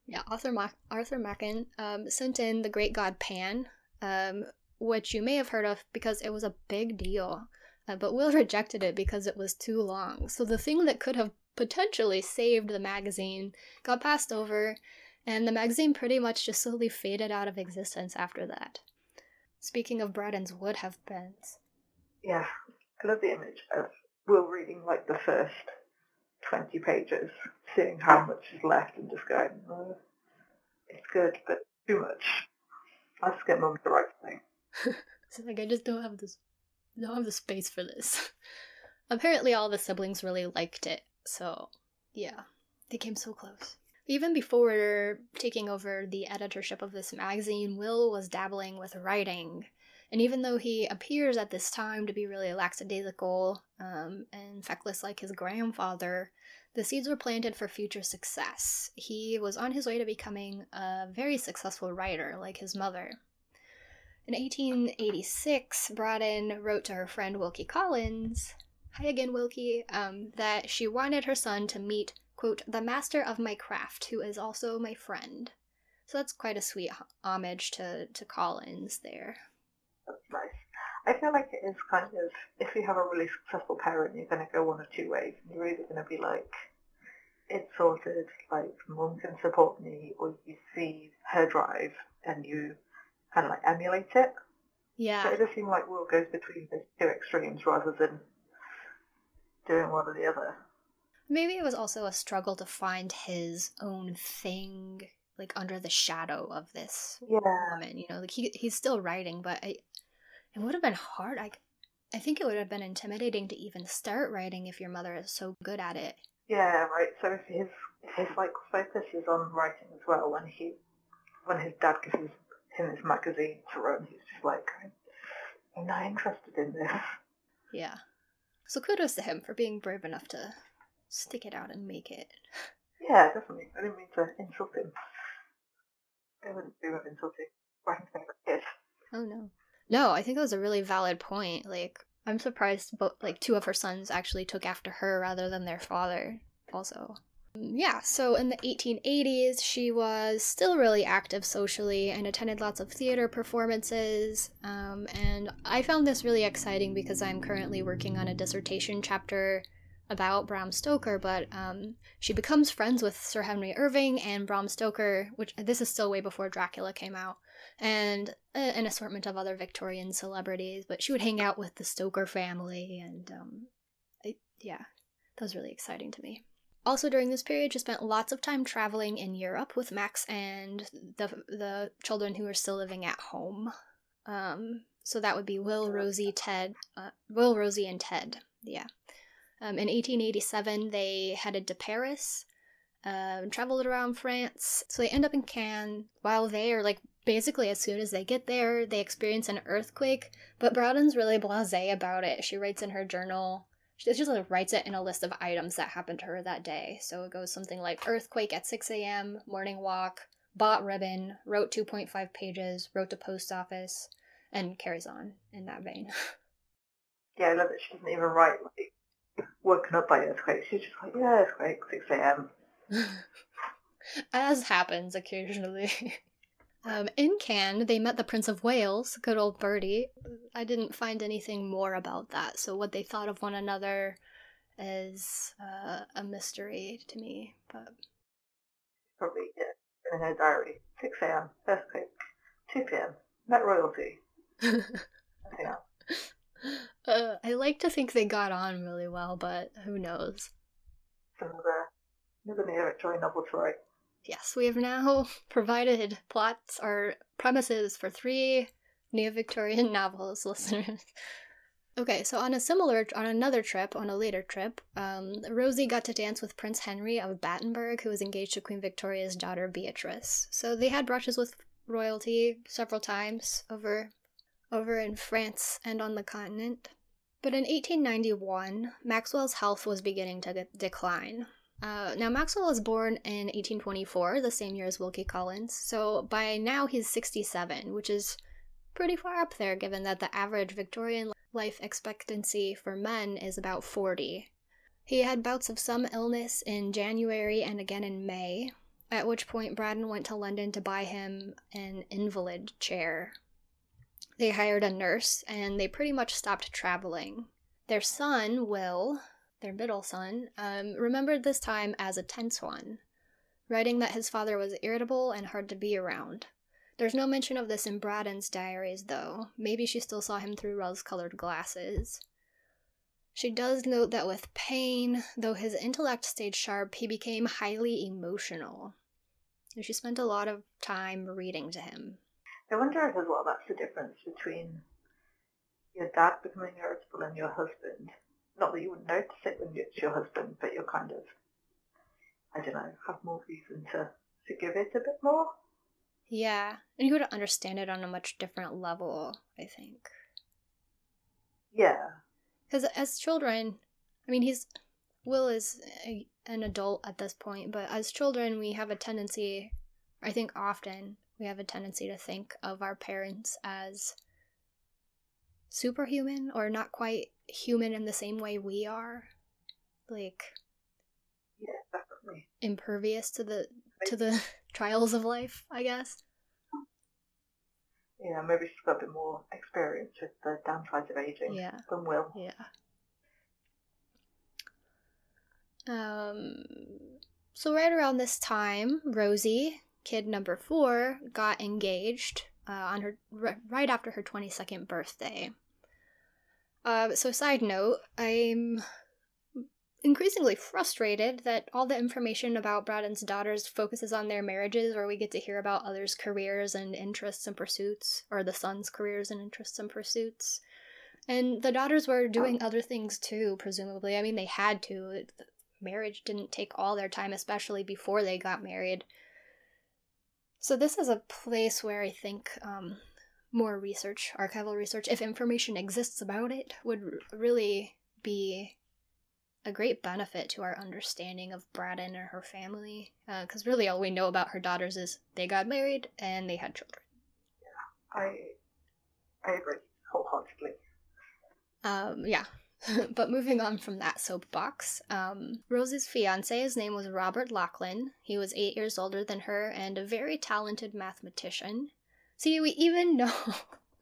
Yeah, Arthur, Ma- Arthur Machen um, sent in the great god Pan, um, which you may have heard of because it was a big deal. Uh, but Will rejected it because it was too long. So the thing that could have potentially saved the magazine got passed over, and the magazine pretty much just slowly faded out of existence after that. Speaking of Braddon's would have beens. Yeah, I love the image of Will reading like the first 20 pages, seeing how much is left and just going, oh, it's good, but too much. I just get mum to write thing. so like I just don't have this don't have the space for this. Apparently all the siblings really liked it, so yeah. They came so close. Even before taking over the editorship of this magazine, Will was dabbling with writing. And even though he appears at this time to be really lackadaisical um, and feckless like his grandfather, the seeds were planted for future success. He was on his way to becoming a very successful writer like his mother. In 1886, Braddon wrote to her friend Wilkie Collins, hi again, Wilkie, um, that she wanted her son to meet quote, the master of my craft, who is also my friend. So that's quite a sweet homage to, to Collins there. That's nice. I feel like it is kind of, if you have a really successful parent, you're going to go one of two ways. You're either going to be like, it's sorted, like, mom can support me, or you see her drive and you kind of like emulate it. Yeah. So it does seem like Will goes between those two extremes rather than doing one or the other. Maybe it was also a struggle to find his own thing, like under the shadow of this yeah. woman. You know, like he he's still writing, but I, it would have been hard. I, I think it would have been intimidating to even start writing if your mother is so good at it. Yeah, right. So if his his like focus is on writing as well, when he when his dad gives his, him his magazine to run, he's just like, I'm not interested in this. Yeah. So kudos to him for being brave enough to stick it out and make it. Yeah, definitely. I didn't mean to insult him. I wouldn't do of insulting my favorite kid. Oh no. No, I think that was a really valid point. Like, I'm surprised both like two of her sons actually took after her rather than their father. Also, yeah. So in the 1880s, she was still really active socially and attended lots of theater performances. Um, and I found this really exciting because I'm currently working on a dissertation chapter about Bram Stoker, but um, she becomes friends with Sir Henry Irving and Bram Stoker, which this is still way before Dracula came out. and an assortment of other Victorian celebrities. But she would hang out with the Stoker family, and um, I, yeah, that was really exciting to me. Also, during this period, she spent lots of time traveling in Europe with Max and the the children who were still living at home. Um, so that would be Will, Rosie, Ted, uh, Will, Rosie, and Ted. Yeah. Um, in 1887, they headed to Paris, uh, traveled around France. So they end up in Cannes. While they are like basically as soon as they get there, they experience an earthquake. But Braddon's really blasé about it. She writes in her journal. She just like writes it in a list of items that happened to her that day. So it goes something like earthquake at 6 a.m., morning walk, bought ribbon, wrote 2.5 pages, wrote to post office, and carries on in that vein. Yeah, I love it. She doesn't even write like woken up by earthquake. She's just like, yeah, earthquake, 6 a.m. As happens occasionally. Um, in Cannes, they met the Prince of Wales, good old Bertie. I didn't find anything more about that, so what they thought of one another is uh, a mystery to me. But Probably, yeah, in her diary. 6 a.m., earthquake. 2 p.m., met royalty. Nothing else. uh, I like to think they got on really well, but who knows? Another neo Victorian novel write. Yes, we have now provided plots or premises for three neo Victorian novels, listeners. Okay, so on a similar, on another trip, on a later trip, um, Rosie got to dance with Prince Henry of Battenberg, who was engaged to Queen Victoria's daughter Beatrice. So they had brushes with royalty several times over, over in France and on the continent. But in 1891, Maxwell's health was beginning to decline. Uh, now, Maxwell was born in 1824, the same year as Wilkie Collins, so by now he's 67, which is pretty far up there given that the average Victorian life expectancy for men is about 40. He had bouts of some illness in January and again in May, at which point Braddon went to London to buy him an invalid chair. They hired a nurse and they pretty much stopped traveling. Their son, Will, their middle son, um, remembered this time as a tense one, writing that his father was irritable and hard to be around. There's no mention of this in Braddon's diaries, though. Maybe she still saw him through rose colored glasses. She does note that with pain, though his intellect stayed sharp, he became highly emotional. And she spent a lot of time reading to him. I wonder as well that's the difference between your dad becoming irritable and your husband. Not that you would notice it when it's your husband, but you're kind of, I don't know, have more reason to forgive it a bit more. Yeah, and you would understand it on a much different level, I think. Yeah. Because as children, I mean, he's Will is a, an adult at this point, but as children, we have a tendency, I think often, we have a tendency to think of our parents as superhuman or not quite human in the same way we are. Like, yeah, definitely impervious to the to the trials of life, I guess. Yeah, maybe she's got a bit more experience with the downsides of aging yeah. than Will. Yeah. Um. So right around this time, Rosie, kid number four, got engaged uh, on her r- right after her twenty second birthday. Uh, so side note, I'm increasingly frustrated that all the information about Braddon's daughters focuses on their marriages, or we get to hear about others' careers and interests and pursuits, or the sons' careers and interests and pursuits. And the daughters were doing other things too, presumably. I mean, they had to. Marriage didn't take all their time, especially before they got married. So, this is a place where I think um, more research, archival research, if information exists about it, would really be a great benefit to our understanding of Braddon and her family. Because uh, really, all we know about her daughters is they got married and they had children. Yeah, I I agree wholeheartedly. Um, yeah. but moving on from that soapbox, um, Rose's fiance's name was Robert Lachlan. He was eight years older than her and a very talented mathematician. See, we even know,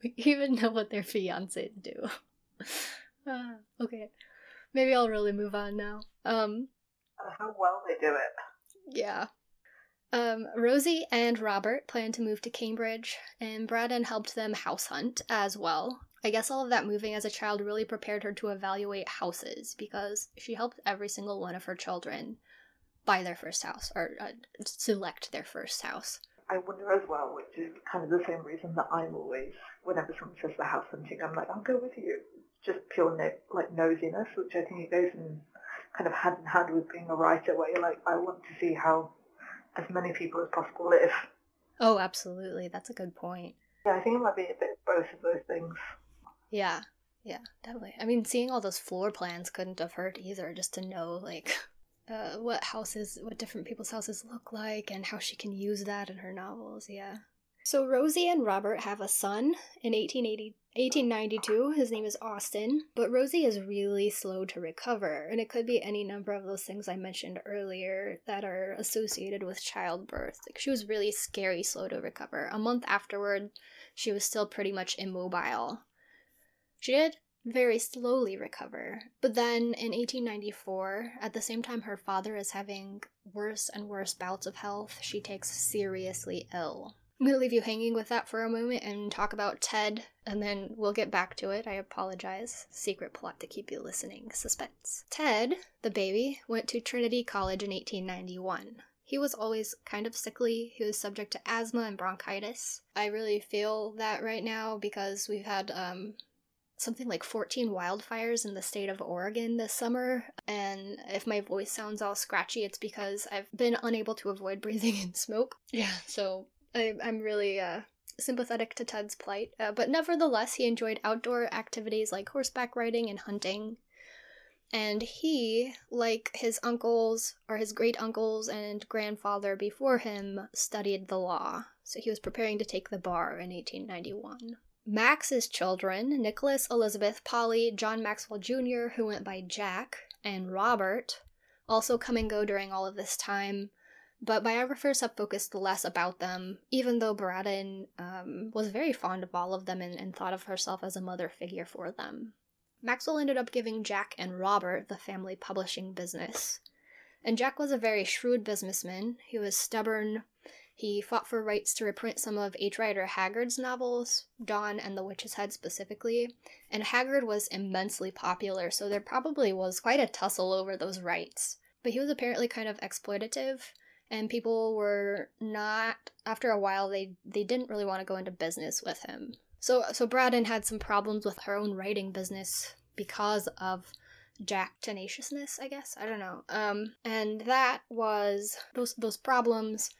we even know what their fiancés do. uh, okay, maybe I'll really move on now. Um, uh, how well they do it. Yeah. Um, Rosie and Robert planned to move to Cambridge, and Braddon helped them house hunt as well. I guess all of that moving as a child really prepared her to evaluate houses because she helped every single one of her children buy their first house or uh, select their first house. I wonder as well, which is kind of the same reason that I'm always, whenever someone says the house hunting, I'm like, I'll go with you. Just pure no- like nosiness, which I think it goes in kind of hand in hand with being a writer, where you're like, I want to see how as many people as possible live. Oh, absolutely. That's a good point. Yeah, I think it might be a bit of both of those things. Yeah, yeah, definitely. I mean, seeing all those floor plans couldn't have hurt either, just to know, like, uh, what houses, what different people's houses look like, and how she can use that in her novels. Yeah. So Rosie and Robert have a son in 1880, 1892. His name is Austin, but Rosie is really slow to recover, and it could be any number of those things I mentioned earlier that are associated with childbirth. Like she was really scary slow to recover. A month afterward, she was still pretty much immobile. She did very slowly recover. But then in 1894, at the same time her father is having worse and worse bouts of health, she takes seriously ill. I'm going to leave you hanging with that for a moment and talk about Ted, and then we'll get back to it. I apologize. Secret plot to keep you listening. Suspense. Ted, the baby, went to Trinity College in 1891. He was always kind of sickly. He was subject to asthma and bronchitis. I really feel that right now because we've had um, something like 14 wildfires in the state of Oregon this summer. And if my voice sounds all scratchy, it's because I've been unable to avoid breathing in smoke. Yeah, so I, am really uh, sympathetic to Ted's plight. Uh, but nevertheless, he enjoyed outdoor activities like horseback riding and hunting. And he, like his uncles or his great uncles and grandfather before him, studied the law. So he was preparing to take the bar in 1891. Max's children, Nicholas, Elizabeth, Polly, John Maxwell Jr., who went by Jack, and Robert, also come and go during all of this time, but biographers have focused less about them, even though Braddon um, was very fond of all of them and, and thought of herself as a mother figure for them. Maxwell ended up giving Jack and Robert the family publishing business. And Jack was a very shrewd businessman. He was stubborn, he fought for rights to reprint some of H. Rider Haggard's novels, Dawn and the Witch's Head specifically, and Haggard was immensely popular, so there probably was quite a tussle over those rights. But he was apparently kind of exploitative, and people were not after a while they they didn't really want to go into business with him. So so Braddon had some problems with her own writing business because of Jack tenaciousness, I guess. I don't know. Um and that was those those problems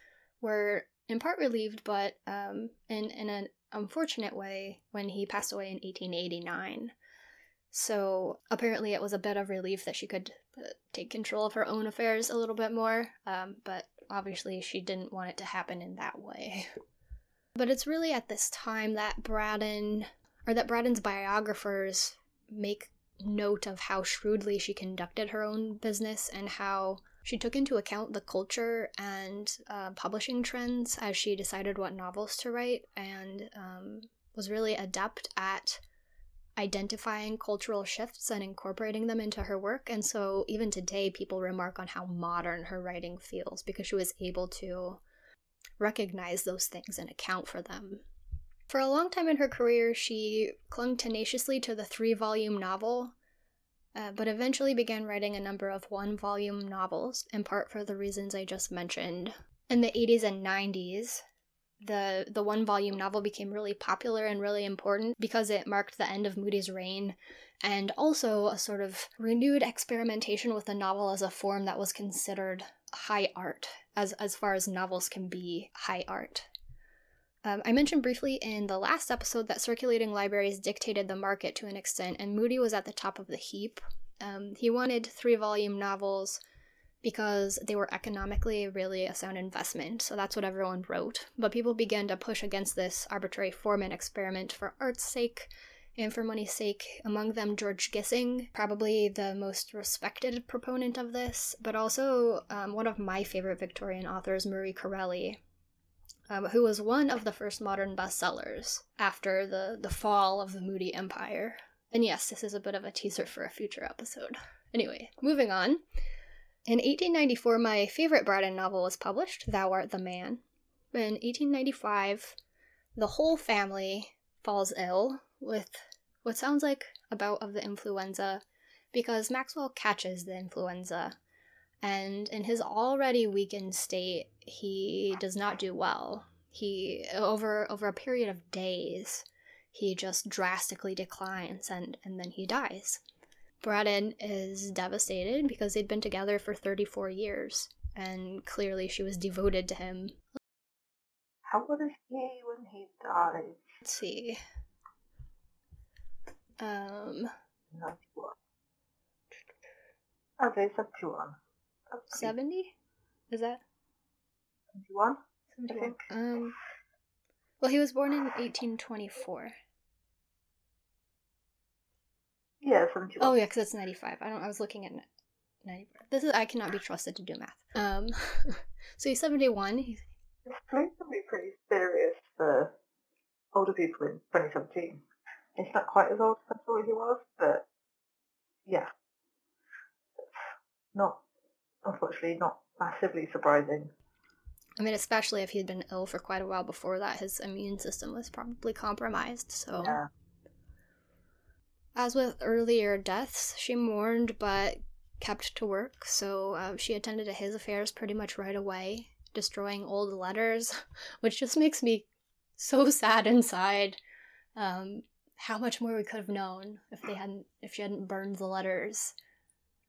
were in part relieved, but um, in, in an unfortunate way when he passed away in 1889. So apparently, it was a bit of relief that she could uh, take control of her own affairs a little bit more, um, but obviously, she didn't want it to happen in that way. But it's really at this time that Braddon, or that Braddon's biographers make note of how shrewdly she conducted her own business and how she took into account the culture and uh, publishing trends as she decided what novels to write and um, was really adept at identifying cultural shifts and incorporating them into her work. And so, even today, people remark on how modern her writing feels because she was able to recognize those things and account for them. For a long time in her career, she clung tenaciously to the three volume novel uh, but eventually began writing a number of one volume novels, in part for the reasons I just mentioned. In the 80s and 90s, the, the one volume novel became really popular and really important because it marked the end of Mudie's reign and also a sort of renewed experimentation with the novel as a form that was considered high art, as, as far as novels can be high art. Um, I mentioned briefly in the last episode that circulating libraries dictated the market to an extent, and Mudie was at the top of the heap. Um, he wanted three volume novels because they were economically really a sound investment, so that's what everyone wrote. But people began to push against this arbitrary form and experiment for art's sake and for money's sake. Among them, George Gissing, probably the most respected proponent of this, but also um, one of my favorite Victorian authors, Marie Corelli um, who was one of the first modern bestsellers after the, the fall of the Mudie Empire. And yes, this is a bit of a teaser for a future episode. Anyway, moving on. In 1894, my favorite Braddon novel was published, Thou Art the Man. In 1895, the whole family falls ill with what sounds like a bout of the influenza because Maxwell catches the influenza. And in his already weakened state, he does not do well. He over over a period of days, he just drastically declines and, and then he dies. Braddon is devastated because they'd been together for 34 years, and clearly she was devoted to him. How old is he when he died? Let's see. Um, 91. Okay, 71. 70? Is that? 71? I 71. Um, well, he was born in 1824. Yeah, 71. Oh yeah, because it's ninety five. I don't. I was looking at ninety five. This is I cannot be trusted to do math. Um, so he's seventy one. He's It's proved to be pretty serious for older people in 2017. It's not quite as old as I thought he was, but yeah. Not, unfortunately, not massively surprising. I mean, especially if he'd been ill for quite a while before that, his immune system was probably compromised. So, Yeah. as with earlier deaths, she mourned but kept to work. So uh, she attended to his affairs pretty much right away, destroying old letters, which just makes me so sad inside. Um, how much more we could have known if they hadn't, if she hadn't burned the letters.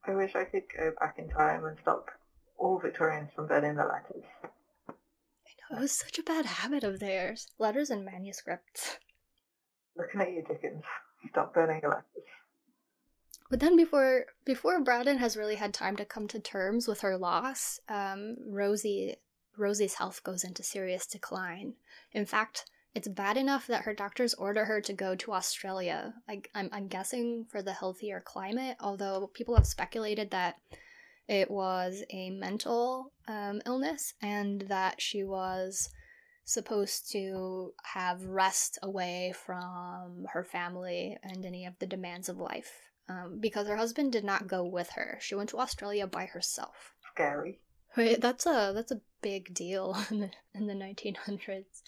I wish I could go back in time and stop all Victorians from burning the letters. I know it was such a bad habit of theirs. Letters and manuscripts. Looking at you, Dickens. Stop burning your letters. But then before before Braddon has really had time to come to terms with her loss, um, Rosie Rosie's health goes into serious decline. In fact, it's bad enough that her doctors order her to go to Australia. I, I'm, I'm guessing for the healthier climate, although people have speculated that it was a mental um, illness and that she was supposed to have rest away from her family and any of the demands of life um, because her husband did not go with her. She went to Australia by herself. Scary. Wait, that's a that's a big deal in the in the 1900s.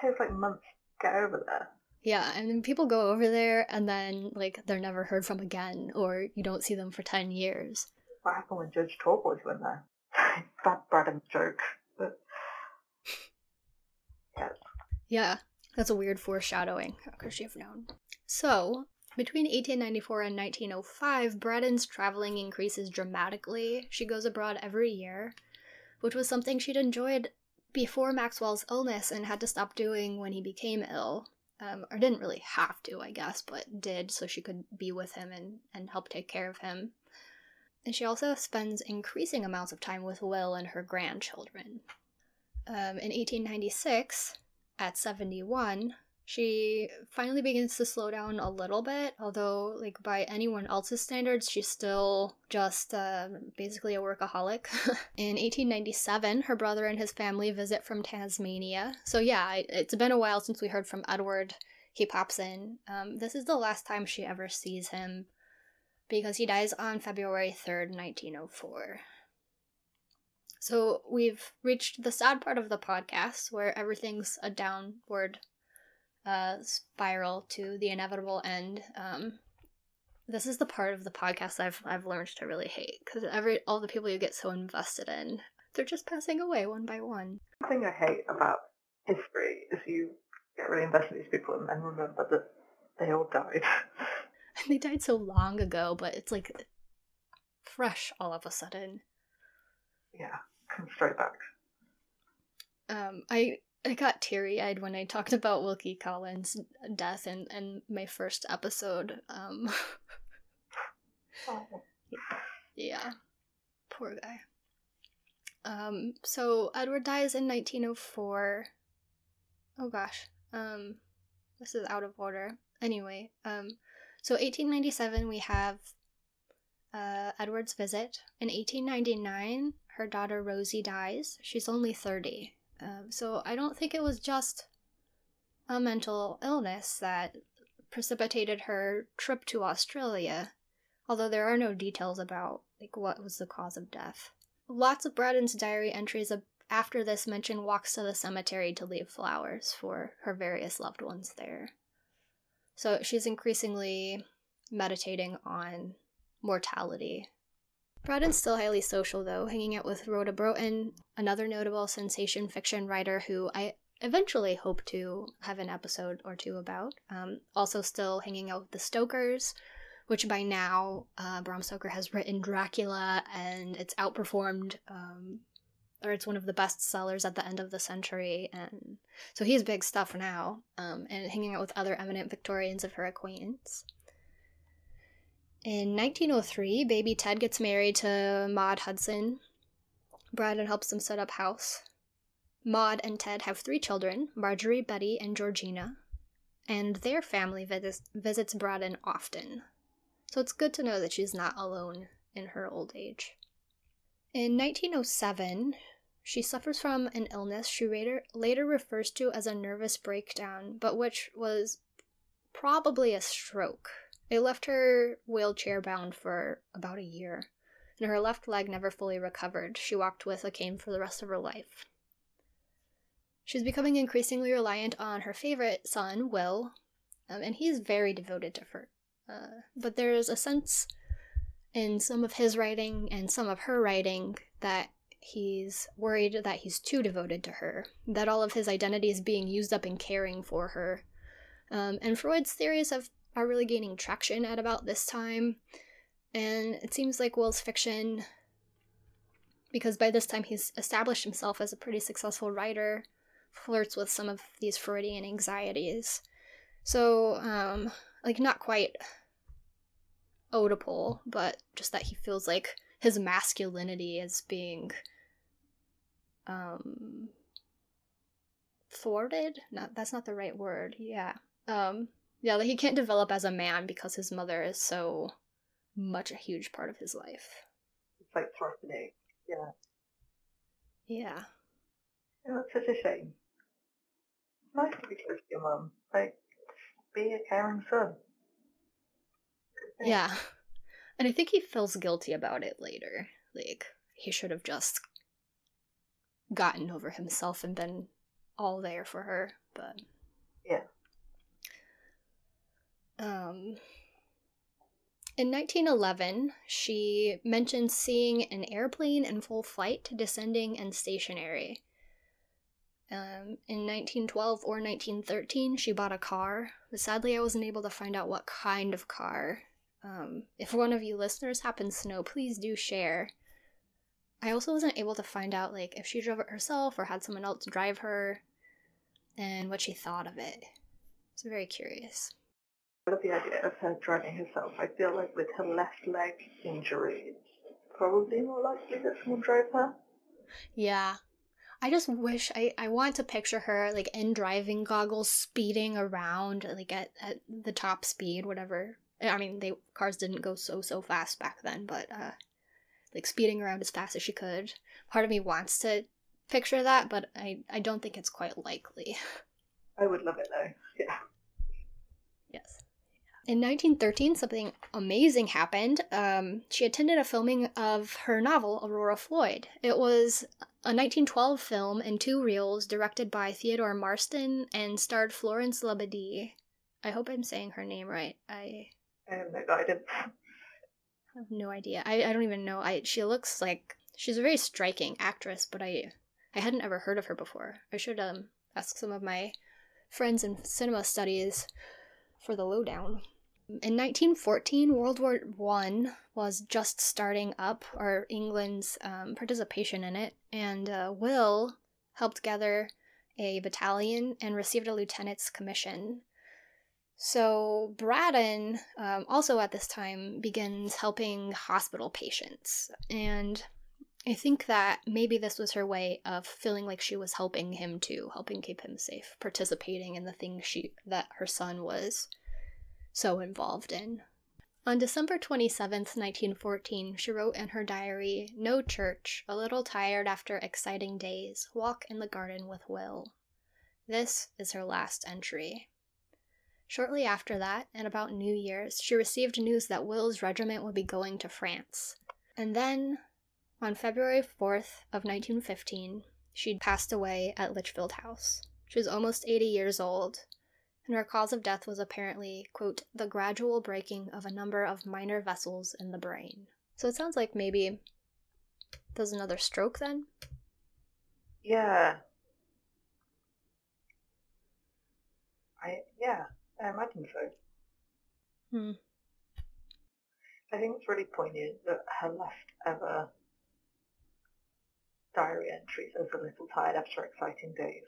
Takes like months to get over there. Yeah, and then people go over there and then like they're never heard from again, or you don't see them for ten years. What happened when Judge Talboys went there? Bad Braddon joke. But yeah, Yeah, that's a weird foreshadowing. How could she have known? So, between 1894 and 1905, Braddon's traveling increases dramatically. She goes abroad every year, which was something she'd enjoyed before Maxwell's illness and had to stop doing when he became ill. Um, or didn't really have to, I guess, but did so she could be with him and, and help take care of him. And she also spends increasing amounts of time with Will and her grandchildren. Um, in 1896, at 71, she finally begins to slow down a little bit, although, like, by anyone else's standards, she's still just uh, basically a workaholic. In 1897, her brother and his family visit from Tasmania. So, yeah, it- it's been a while since we heard from Edward. He pops in. Um, this is the last time she ever sees him because he dies on February 3rd, 1904. So we've reached the sad part of the podcast where everything's a downward uh, spiral to the inevitable end. Um, this is the part of the podcast I've I've learned to really hate because every all the people you get so invested in, they're just passing away one by one. the thing I hate about history is you get really invested in these people and then remember that they all died. And they died so long ago, but it's like fresh all of a sudden. yeah, come straight back. Um, I I got teary eyed when I talked about Wilkie Collins' death in, in my first episode. Um, yeah, poor guy. Um, so Edward dies in 1904. Oh gosh, um, this is out of order. Anyway, um, so 1897 we have uh, Edward's visit. In 1899, her daughter Rosie dies. She's only 30. Um, so I don't think it was just a mental illness that precipitated her trip to Australia. Although there are no details about like what was the cause of death. Lots of Braddon's diary entries after this mention walks to the cemetery to leave flowers for her various loved ones there. So she's increasingly meditating on mortality. Braddon's still highly social, though, hanging out with Rhoda Broughton, another notable sensation fiction writer who I eventually hope to have an episode or two about. Um, also, still hanging out with the Stokers, which by now uh, Bram Stoker has written Dracula and it's outperformed, um, or it's one of the best sellers at the end of the century. And so he's big stuff now, um, and hanging out with other eminent Victorians of her acquaintance. In 1903, baby Ted gets married to Maud Hudson. Braddon helps them set up house. Maud and Ted have three children Marjorie, Betty, and Georgina. And their family vis- visits Braddon often. So it's good to know that she's not alone in her old age. In 1907, she suffers from an illness she later, later refers to as a nervous breakdown, but which was probably a stroke. It left her wheelchair bound for about a year, and her left leg never fully recovered. She walked with a cane for the rest of her life. She's becoming increasingly reliant on her favorite son, Will, um, and he's very devoted to her. Uh, but there's a sense in some of his writing and some of her writing that he's worried that he's too devoted to her, that all of his identity is being used up in caring for her. Um, and Freud's theories have are really gaining traction at about this time. And it seems like Will's fiction, because by this time he's established himself as a pretty successful writer, flirts with some of these Freudian anxieties. So, um, like, not quite Oedipal, but just that he feels like his masculinity is being um thwarted not that's not the right word yeah um yeah, that he can't develop as a man because his mother is so much a huge part of his life. It's like threatening. Yeah. Yeah. Yeah, it's such a shame. It's nice to be close to your mum. Like, be a caring son. Yeah. And I think he feels guilty about it later. Like, he should have just gotten over himself and been all there for her, but. Yeah. Um, in 1911, she mentioned seeing an airplane in full flight, descending, and stationary. Um, in 1912 or 1913, she bought a car, but sadly, I wasn't able to find out what kind of car. Um, if one of you listeners happens to know, please do share. I also wasn't able to find out like if she drove it herself or had someone else drive her, and what she thought of it. So very curious. I love the idea of her driving herself. I feel like with her left leg injury, it's probably more likely that someone drove her. Yeah. I just wish I, I want to picture her like in driving goggles speeding around like at, at the top speed, whatever. I mean they cars didn't go so so fast back then, but uh like speeding around as fast as she could. Part of me wants to picture that, but I, I don't think it's quite likely. I would love it though. In 1913, something amazing happened. Um, she attended a filming of her novel, Aurora Floyd. It was a 1912 film in two reels directed by Theodore Marston and starred Florence La Badie. I hope I'm saying her name right. I, I have no guidance. I have no idea. I, I don't even know. I she looks like she's a very striking actress, but I I hadn't ever heard of her before. I should um ask some of my friends in cinema studies for the lowdown. In 1914, World War One was just starting up, or England's um, participation in it, and uh, Will helped gather a battalion and received a lieutenant's commission. So Braddon, um, also at this time, begins helping hospital patients, and I think that maybe this was her way of feeling like she was helping him too, helping keep him safe, participating in the things she that her son was so involved in. On December 27th, 1914, she wrote in her diary No church, a little tired after exciting days, walk in the garden with Will. This is her last entry. Shortly after that, and about New Year's, she received news that Will's regiment would be going to France. And then on February 4th of 1915, she passed away at Lichfield House. She was almost 80 years old, and her cause of death was apparently, quote, the gradual breaking of a number of minor vessels in the brain. So it sounds like maybe there's another stroke then? Yeah. I yeah, I imagine so. Hmm. I think it's really poignant that her last ever diary entry says a little tired after exciting days.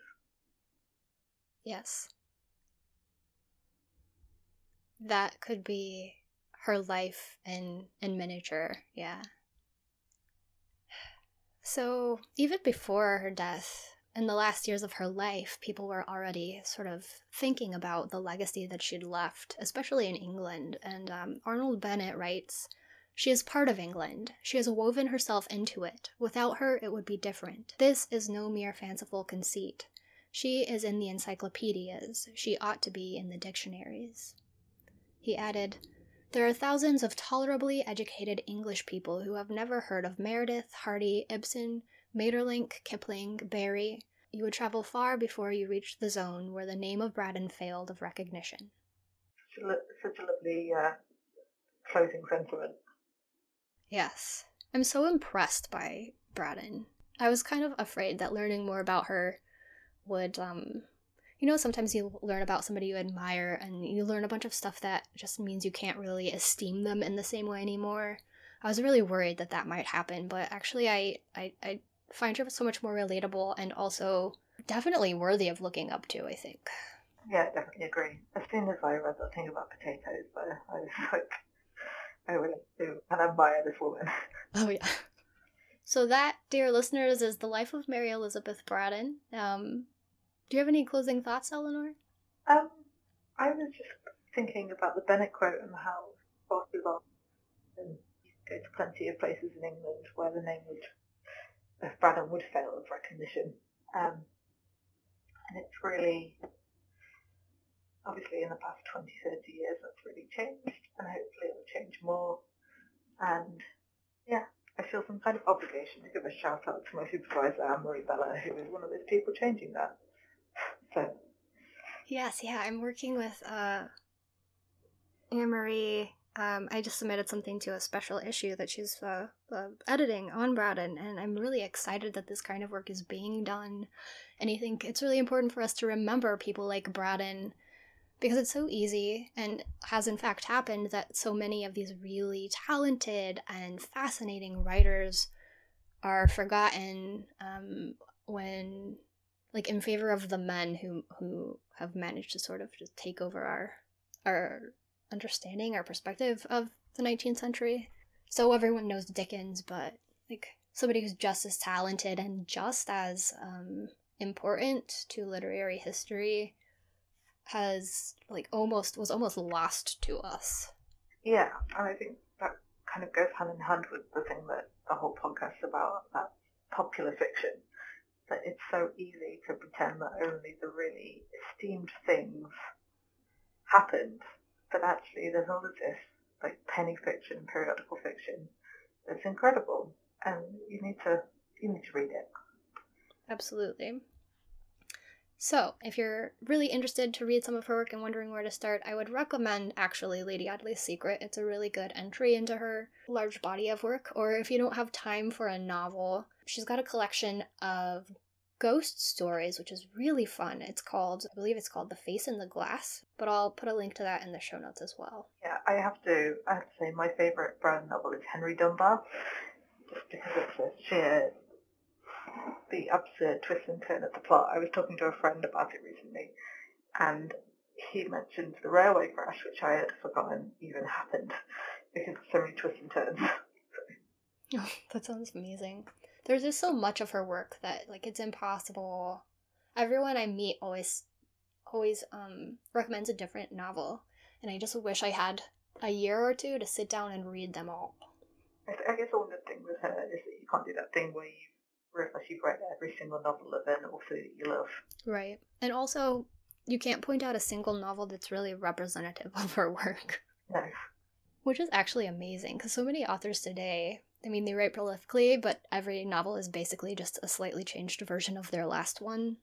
Yes. That could be her life in in miniature, yeah. So, even before her death, in the last years of her life, people were already sort of thinking about the legacy that she'd left, especially in England. And um, Arnold Bennett writes She is part of England. She has woven herself into it. Without her, it would be different. This is no mere fanciful conceit. She is in the encyclopedias. She ought to be in the dictionaries. He added, There are thousands of tolerably educated English people who have never heard of Meredith, Hardy, Ibsen, Maeterlinck, Kipling, Barrie. You would travel far before you reached the zone where the name of Braddon failed of recognition. Such a, such a lovely uh, closing sentiment. Yes. I'm so impressed by Braddon. I was kind of afraid that learning more about her would, um, you know, sometimes you learn about somebody you admire and you learn a bunch of stuff that just means you can't really esteem them in the same way anymore. I was really worried that that might happen, but actually, I, I, I find her so much more relatable and also definitely worthy of looking up to, I think. Yeah, I definitely agree. As soon as I read that thing about potatoes, though, I was like, I really do and I admire this woman. Oh, yeah. So, that, dear listeners, is the life of Mary Elizabeth Braddon. Um, do you have any closing thoughts, Eleanor? Um, I was just thinking about the Bennett quote and how far too long and you go to plenty of places in England where the name would of Braddon would fail of recognition. Um, and it's really, obviously in the past 20, 30 years that's really changed and hopefully it'll change more. And yeah, I feel some kind of obligation to give a shout out to my supervisor, Anne-Marie Beller, who is one of those people changing that. So Yes, yeah, I'm working with uh, Anne Marie. Um, I just submitted something to a special issue that she's uh, uh, editing on Braddon, and I'm really excited that this kind of work is being done. And I think it's really important for us to remember people like Braddon because it's so easy and has in fact happened that so many of these really talented and fascinating writers are forgotten um, when like in favor of the men who who have managed to sort of just take over our our understanding our perspective of the 19th century so everyone knows dickens but like somebody who's just as talented and just as um, important to literary history has like almost was almost lost to us yeah, and I think that kind of goes hand in hand with the thing that the whole podcast is about, that popular fiction. That it's so easy to pretend that only the really esteemed things happened, but actually there's all of this like penny fiction, periodical fiction that's incredible, and you need to you need to read it. Absolutely. So, if you're really interested to read some of her work and wondering where to start, I would recommend actually Lady Audley's Secret. It's a really good entry into her large body of work. Or if you don't have time for a novel, she's got a collection of ghost stories, which is really fun. It's called, I believe it's called The Face in the Glass, but I'll put a link to that in the show notes as well. Yeah, I have to I have to say my favourite Braddon novel is Henry Dunbar, just because it's the sheer the absurd twist and turn of the plot. I was talking to a friend about it recently, and he mentioned the railway crash, which I had forgotten even happened because so many twists and turns. Oh, that sounds amazing. There's just so much of her work that like it's impossible. Everyone I meet always always um recommends a different novel, and I just wish I had a year or two to sit down and read them all. I, I guess one good thing with her is that you can't do that thing where you realize you've read every single novel of an author that you love. Right. And also you can't point out a single novel that's really representative of her work. No. Which is actually amazing because so many authors today I mean, they write prolifically, but every novel is basically just a slightly changed version of their last one.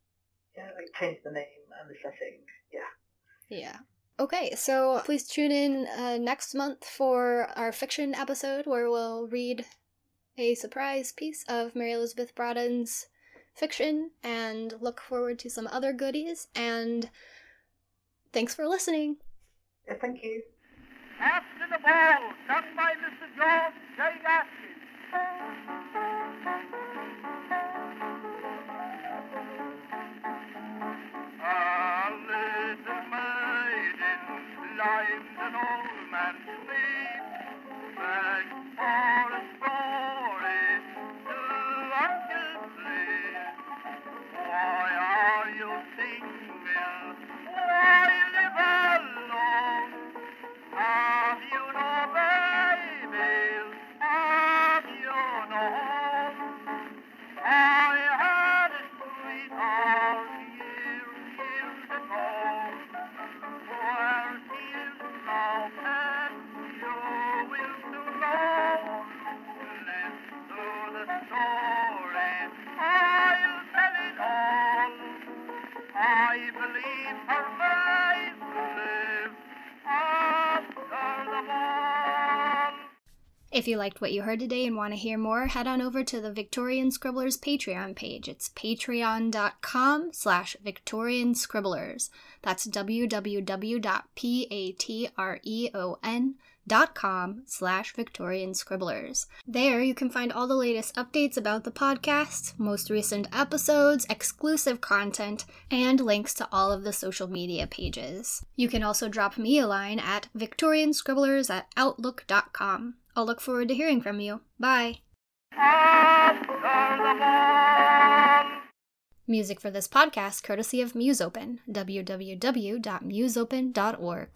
Yeah, like change the name and the setting. Yeah. Yeah. Okay, so please tune in uh, next month for our fiction episode where we'll read a surprise piece of Mary Elizabeth Braddon's fiction and look forward to some other goodies. And thanks for listening. Yeah, thank you. After the ball, sung by Mr. George J. climbed an old man's sleeve, begged for If you liked what you heard today and want to hear more, head on over to the Victorian Scribblers Patreon page. It's patreon.com slash Victorian Scribblers. That's www.patreon.com slash Victorian Scribblers. There you can find all the latest updates about the podcast, most recent episodes, exclusive content, and links to all of the social media pages. You can also drop me a line at victorianscribblers at outlook.com. I'll look forward to hearing from you. Bye. Music for this podcast courtesy of Musopen, www.musopen.org.